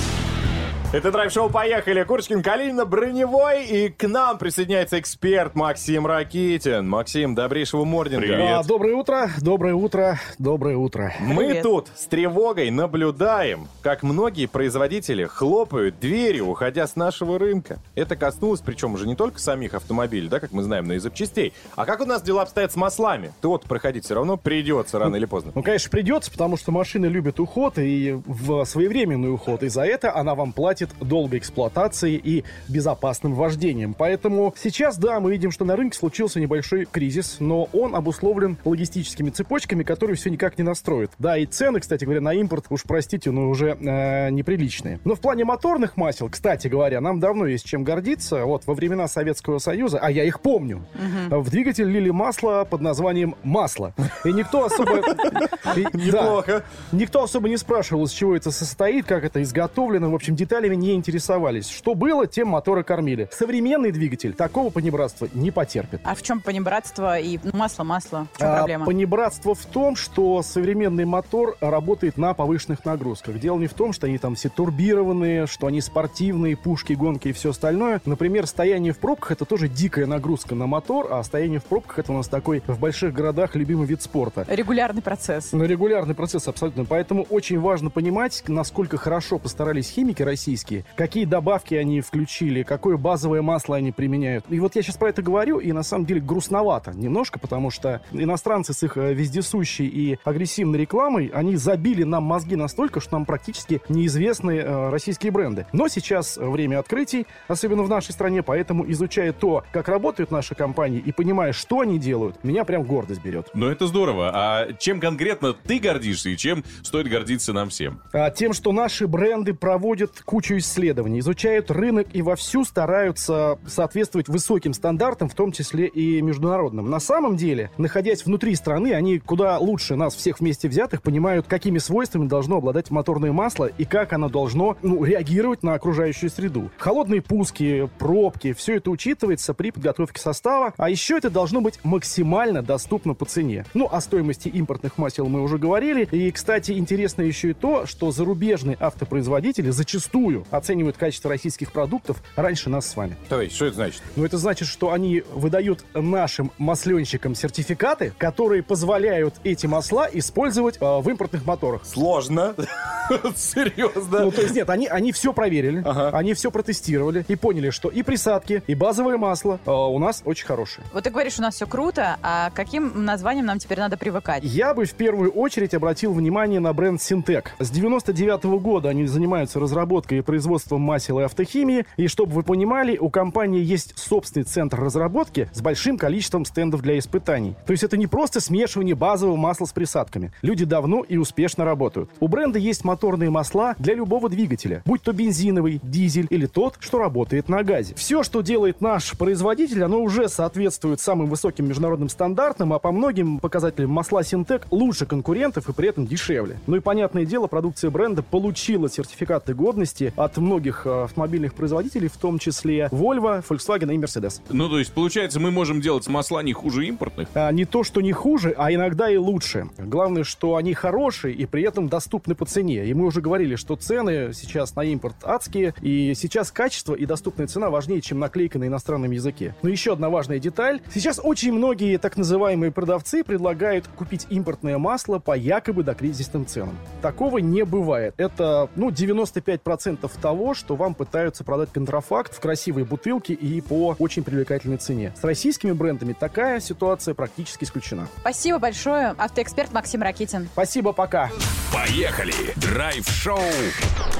Это драйв-шоу «Поехали!» Курочкин, Калинина, Броневой. И к нам присоединяется эксперт Максим Ракитин. Максим, добрейшего морнинга. А, доброе утро, доброе утро, доброе утро. Мы Привет. тут с тревогой наблюдаем, как многие производители хлопают дверью, уходя с нашего рынка. Это коснулось, причем уже не только самих автомобилей, да, как мы знаем, но и запчастей. А как у нас дела обстоят с маслами? Тот проходить все равно придется рано или поздно. Ну, конечно, придется, потому что машины любят уход и в своевременный уход. И за это она вам платит долгой эксплуатацией и безопасным вождением. Поэтому сейчас, да, мы видим, что на рынке случился небольшой кризис, но он обусловлен логистическими цепочками, которые все никак не настроят. Да, и цены, кстати говоря, на импорт, уж простите, но уже э, неприличные. Но в плане моторных масел, кстати говоря, нам давно есть чем гордиться. Вот во времена Советского Союза, а я их помню, в двигатель лили масло под названием масло. И никто особо... Неплохо. Никто особо не спрашивал, из чего это состоит, как это изготовлено. В общем, деталями не интересовались. Что было, тем моторы кормили. Современный двигатель такого понебратства не потерпит. А в чем понебратство и масло, масло? В чем А, проблема? Понебратство в том, что современный мотор работает на повышенных нагрузках. Дело не в том, что они там все турбированные, что они спортивные, пушки, гонки и все остальное. Например, стояние в пробках это тоже дикая нагрузка на мотор, а стояние в пробках это у нас такой в больших городах любимый вид спорта. Регулярный процесс. Ну, регулярный процесс абсолютно. Поэтому очень важно понимать, насколько хорошо постарались химики российские, какие добавки они включили, какое базовое масло они применяют. И вот я сейчас про это говорю, и на самом деле грустновато немножко, потому что иностранцы с их э, вездесущей и агрессивной рекламой, они забили нам мозги настолько, что нам практически неизвестны э, российские бренды. Но сейчас время открытий, особенно в нашей стране, поэтому изучая то, как работают наши компании и понимая, что они делают, меня прям гордость берет. Ну это здорово. А чем конкретно ты гордишься и чем стоит гордиться нам всем? А, Тем, что наши бренды проводят кучу исследований, изучают рынок и вовсю стараются соответствовать высоким стандартам, в том числе и международным. На самом деле, находясь внутри страны, они куда лучше нас всех вместе взятых понимают, какими свойствами должно обладать моторное масло и как оно должно ну, реагировать на окружающую среду. Холодные пуски, пробки, все это учитывается при подготовке состава, а еще это должно быть максимально доступно по цене. Ну, о стоимости импортных масел мы уже говорили. И, кстати, интересно еще и то, что зарубежные автопроизводители зачастую оценивают качество российских продуктов раньше нас с вами. То есть, что это значит? Ну, это значит, что они выдают нашим масленщикам сертификаты, которые позволяют эти масла использовать э, в импортных моторах. Сложно. Серьезно. Ну, то есть нет, они, они все проверили, Ага. они все протестировали и поняли, что и присадки, и базовое масло э, у нас очень хорошие. Вот ты говоришь, у нас все круто, а каким названием нам теперь надо привыкать? Я бы в первую очередь обратил внимание на бренд Синтек. С 99 года они занимаются разработкой и производством масел и автохимии. И чтобы вы понимали, у компании есть собственный центр разработки с большим количеством стендов для испытаний. То есть это не просто смешивание базового масла с присадками. Люди давно и успешно работают. У бренда есть моторные масла для любого двигателя, будь то бензиновый, дизель или тот, что работает на газе. Все, что делает наш производитель, оно уже соответствует самым высоким международным стандартам, а по многим показателям масла Синтек лучше конкурентов и при этом дешевле. Ну и понятное дело, продукция бренда получила сертификаты годности от многих э, автомобильных производителей, в том числе Volvo, Volkswagen и Mercedes. Ну, то есть, получается, мы можем делать масла не хуже импортных? А, не то, что не хуже, а иногда и лучше. Главное, что они хорошие и при этом доступны по цене. И мы уже говорили, что цены сейчас на импорт адские, и сейчас качество и доступная цена важнее, чем наклейка на иностранном языке. Но еще одна важная деталь. Сейчас очень многие так называемые продавцы предлагают купить импортное масло по якобы докризисным ценам. Такого не бывает. Это, ну, 95% того, что вам пытаются продать контрафакт в красивой бутылке и по очень привлекательной цене. С российскими брендами такая ситуация практически исключена. Спасибо большое, автоэксперт Максим Ракитин. Спасибо, пока. Поехали! Драйв-шоу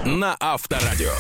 на Авторадио.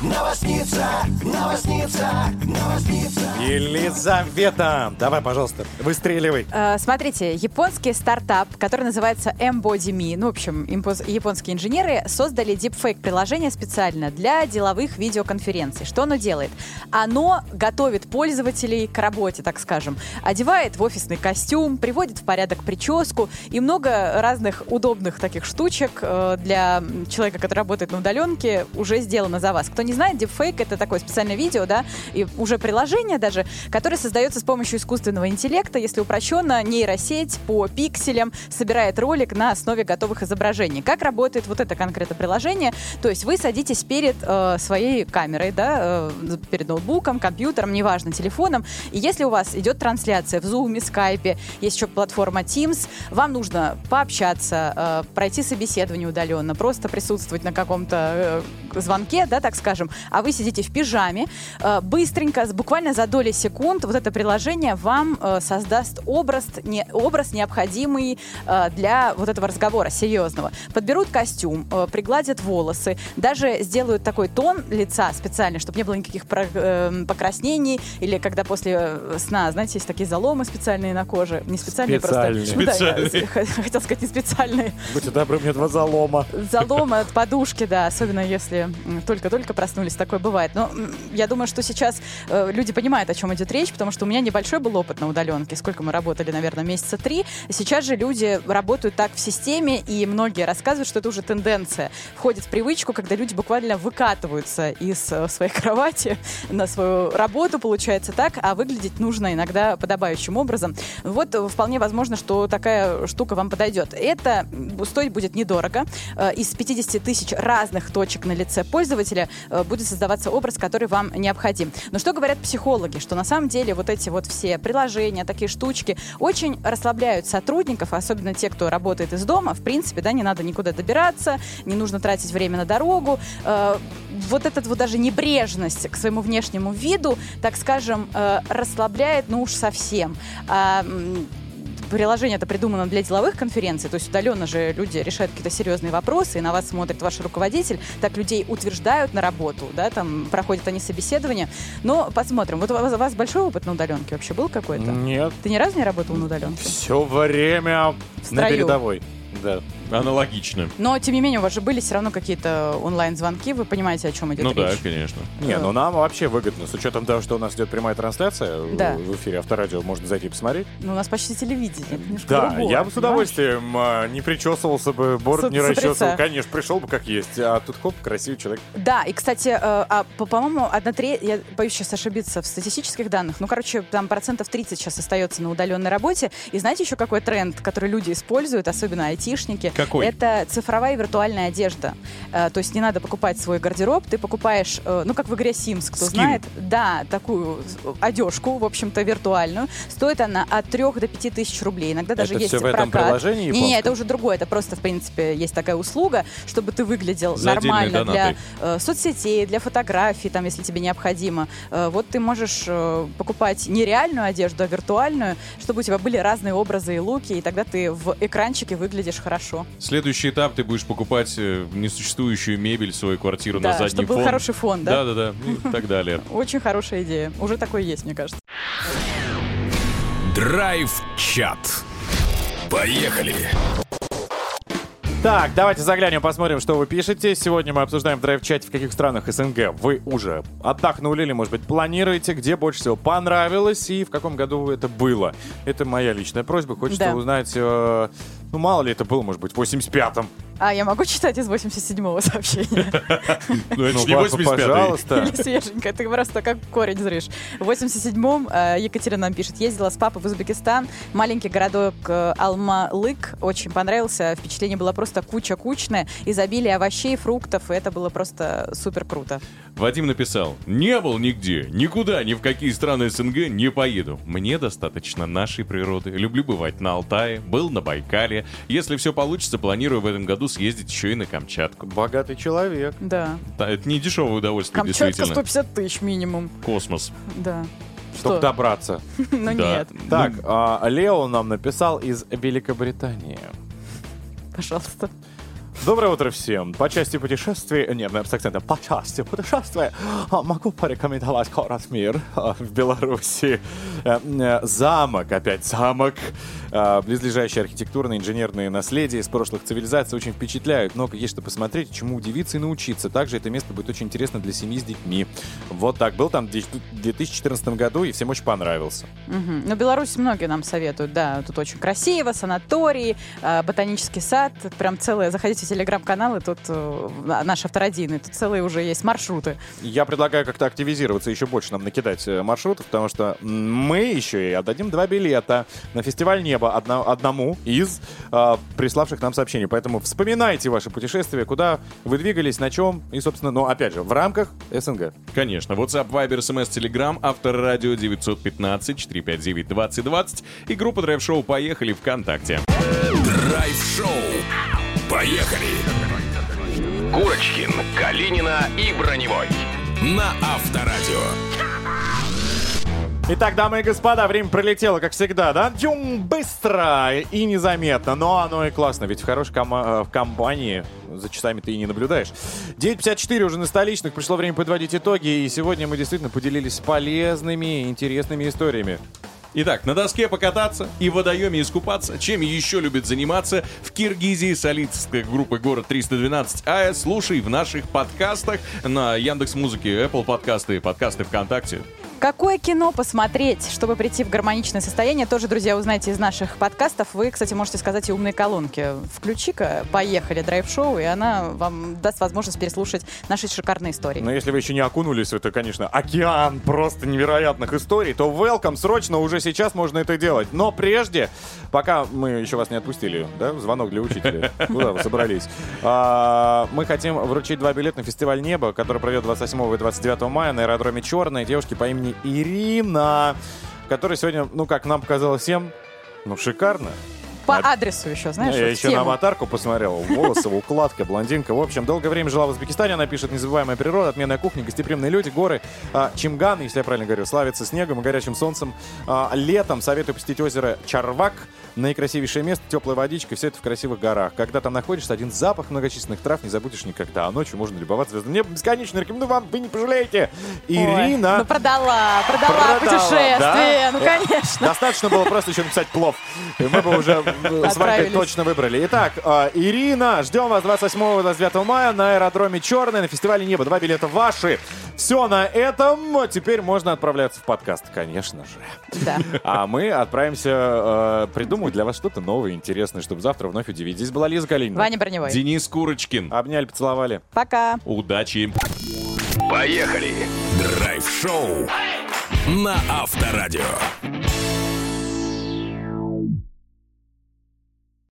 Новосница, новосница, новосница. Елизавета, давай, пожалуйста, выстреливай. Э, Смотрите, японский стартап, который называется Embody.me, ну, в общем, импоз- японские инженеры создали дипфейк-приложение специально для деловых видеоконференций. Что оно делает? Оно готовит пользователей к работе, так скажем. Одевает в офисный костюм, приводит в порядок прическу и много разных удобных таких штучек э, для человека, который работает на удаленке, уже сделано за вас. Кто не знает, дипфейк — это такое специальное видео, да, и уже приложение даже, которое создается с помощью искусственного интеллекта, если упрощенно, нейросеть по пикселям собирает ролик на основе готовых изображений. Как работает вот это конкретное приложение? То есть вы садитесь перед э, своей камерой, да, э, перед ноутбуком, компьютером, неважно, телефоном, и если у вас идет трансляция в Zoom, Skype, есть еще платформа Teams, вам нужно пообщаться, э, пройти собеседование удаленно, просто присутствовать на каком-то э, звонке, да, так скажем, а вы сидите в пижаме, э, быстренько, буквально за доли секунд вот это приложение вам э, создаст образ, не, образ необходимый э, для вот этого разговора серьезного. Подберут костюм, э, пригладят волосы, даже сделают такой тон лица специально, чтобы не было никаких про- э, покраснений, или когда после э, сна, знаете, есть такие заломы специальные на коже, не специальные, Специальные. просто... Ну да, Специальные. хотел сказать не специальные, Будьте добры, мне два залома. заломы от подушки, да, особенно если только-только проснулись, такое бывает. Но я думаю, что сейчас э, люди понимают, о чем идет речь, потому что у меня небольшой был опыт на удаленке. Сколько мы работали, наверное, месяца три. Сейчас же люди работают так в системе, и многие рассказывают, что это уже тенденция. Входит в привычку, когда люди буквально выкатываются из э, своей кровати на свою работу, получается так, а выглядеть нужно иногда подобающим образом. Вот э, вполне возможно, что такая штука вам подойдет. Это стоить будет недорого. Э, Из 50 тысяч разных точек на лице пользователя будет создаваться образ, который вам необходим. Но что говорят психологи? Что на самом деле вот эти вот все приложения, такие штучки очень расслабляют сотрудников, особенно те, кто работает из дома. В принципе, да, не надо никуда добираться, не нужно тратить время на дорогу. Э, Вот этот вот даже небрежность к своему внешнему виду, так скажем, э, расслабляет, ну уж совсем. А, приложение это придумано для деловых конференций, то есть удаленно же люди решают какие-то серьезные вопросы, и на вас смотрит ваш руководитель, так людей утверждают на работу, да, там проходят они собеседование. Но посмотрим. Вот у вас, у вас большой опыт на удаленке вообще был какой-то? Нет. Ты ни разу не работал на удаленке? Все время на передовой. Да. Аналогично. Но, тем не менее, у вас же были все равно какие-то онлайн-звонки, вы понимаете, о чем идет Ну да, речь. конечно. Не, ну нам вообще выгодно, с учетом того, что у нас идет прямая трансляция в- Да. в эфире Авторадио, можно зайти и посмотреть. Ну, у нас почти телевидение, это Да, другое, я бы с понимаешь? удовольствием а, не причесывался бы, бороду С- не расчесывал. Конечно, пришел бы как есть. А тут хоп, красивый человек. Да, и, кстати, э, а, по- по-моему, одна треть, я боюсь сейчас ошибиться в статистических данных, ну, короче, там процентов 30 сейчас остается на удаленной работе. И знаете еще какой тренд, который люди используют, особенно айтишники? Какой? Это цифровая виртуальная одежда. Э, то есть не надо покупать свой гардероб, ты покупаешь, э, ну, как в игре Sims, кто Скин. знает, да, такую э, одежку, в общем-то, виртуальную. Стоит она от 3 до 5 тысяч рублей. Иногда даже Это есть всё в этом прокат. приложении Не, не, это уже другое. Это просто, в принципе, есть такая услуга, чтобы ты выглядел За нормально для э, соцсетей, для фотографий, там, если тебе необходимо. Э, вот ты можешь э, покупать не реальную одежду, а виртуальную, чтобы у тебя были разные образы и луки, и тогда ты в экранчике выглядишь хорошо. Следующий этап ты будешь покупать э, несуществующую мебель свою квартиру Да, на задний чтобы был фон. хороший фон, да? Да-да-да, и так далее. Очень хорошая идея. Уже такое есть, мне кажется. Драйв-чат. Поехали. Так, давайте заглянем, посмотрим, что вы пишете. Сегодня мы обсуждаем в драйв-чате, в каких странах СНГ вы уже отдохнули или, может быть, планируете, где больше всего понравилось и в каком году это было. Это моя личная просьба. Хочется Да. узнать, э, ну, мало ли это было, может быть, в 85-м. А я могу читать из 87-го сообщения? Ну, это Ну, не папа, 85-й. пожалуйста. Или свеженькая, ты просто как корень зришь. В 87-м э, Екатерина нам пишет, ездила с папой в Узбекистан, маленький городок э, Алма-Лык, очень понравился, впечатление было просто куча-кучное, изобилие овощей, фруктов, и это было просто супер круто. Вадим написал, не был нигде, никуда, ни в какие страны СНГ не поеду. Мне достаточно нашей природы. Люблю бывать на Алтае, был на Байкале. Если все получится, планирую в этом году съездить еще и на Камчатку. Богатый человек. Да. Да, это не дешевое удовольствие, Камчатка действительно. 150 тысяч минимум. Космос. Да. Чтобы Что? добраться. Ну нет, Так, а, Лео нам написал из Великобритании. пожалуйста. Доброе утро всем. По части путешествий, нет, наверное, с акцентом, по части путешествия а, могу порекомендовать город Мир а, в Беларуси. Э, э, Замок, опять замок. Э, Близлежащие архитектурные, инженерные наследия из прошлых цивилизаций очень впечатляют. Много есть что посмотреть, чему удивиться и научиться. Также это место будет очень интересно для семьи с детьми. Вот так. Был там в 2014 году и всем очень понравился. Мгм. Ну, Беларусь многие нам советуют, да, тут очень красиво, санатории, э, ботанический сад, прям целое, заходите в телеграм-канал, и тут э, наш авторадийный, тут целые уже есть маршруты. Я предлагаю как-то активизироваться, еще больше нам накидать э, маршрутов, потому что мы еще и отдадим два билета на фестиваль неба одно- одному из э, приславших нам сообщений. Поэтому вспоминайте ваши путешествия, куда вы двигались, на чем, и, собственно, ну, опять же, в рамках СНГ. Конечно, WhatsApp, Viber, SMS, Telegram, автор радио 915-459-2020 и группа Драйв Шоу «Поехали» ВКонтакте. Драйв-шоу. Поехали! Курочкин, Калинина и Броневой. На Авторадио. Итак, дамы и господа, время пролетело, как всегда, да? Тюм, быстро и незаметно, но оно и классно, ведь в хорошей кома- э, в компании за часами ты и не наблюдаешь. 9.54 уже на столичных, пришло время подводить итоги, и сегодня мы действительно поделились полезными, интересными историями. Итак, на доске покататься и в водоеме искупаться. Чем еще любит заниматься в Киргизии солистская группа «Город 312 АЭС». Слушай в наших подкастах на Яндекс Музыке, Apple подкасты, подкасты ВКонтакте. Какое кино посмотреть, чтобы прийти в гармоничное состояние, тоже, друзья, узнаете из наших подкастов. Вы, кстати, можете сказать и умные колонки. Включи-ка, поехали, драйв-шоу, и она вам даст возможность переслушать наши шикарные истории. Но если вы еще не окунулись в это, конечно, океан просто невероятных историй, то welcome, срочно уже сейчас можно это делать. Но прежде, пока мы еще вас не отпустили, да, звонок для учителя, куда вы собрались, А, мы хотим вручить два билета на фестиваль «Небо», который пройдет 28 и 29 мая на аэродроме «Черная» девушки по имени Ирина, которая сегодня, ну, как нам показалось всем, ну, шикарно. По А- адресу еще, знаешь, Я вот еще на тему. аватарку посмотрел. Волосы, укладка, блондинка. В общем, долгое время жила в Узбекистане. Она пишет «Незабываемая природа, отменная кухня, гостеприимные люди, горы, а, Чимган, если я правильно говорю, славится снегом и горячим солнцем. А, летом советую посетить озеро Чарвак. Наикрасивейшее место, теплая водичка, все это в красивых горах. Когда там находишься, один запах многочисленных трав не забудешь никогда. А ночью можно любоваться звездным небом бесконечно. Рекомендую вам, вы не пожалеете. Ой, Ирина. ну продала, продала, Продала, путешествие, да? ну конечно. Достаточно было просто еще написать плов. И мы бы уже э, с вами Отправились. точно выбрали. Итак, э, Ирина, ждем вас 28-29 мая на аэродроме Черный на фестивале Небо. Два билета ваши. Все на этом. Теперь можно отправляться в подкаст, конечно же. Да. А мы отправимся э, придумать для вас что-то новое, интересное, чтобы завтра вновь удивить. Здесь была Лиза Калинина. Ваня Броневой. Денис Курочкин. Обняли, поцеловали. Пока. Удачи! Поехали! Драйв-шоу на Авторадио.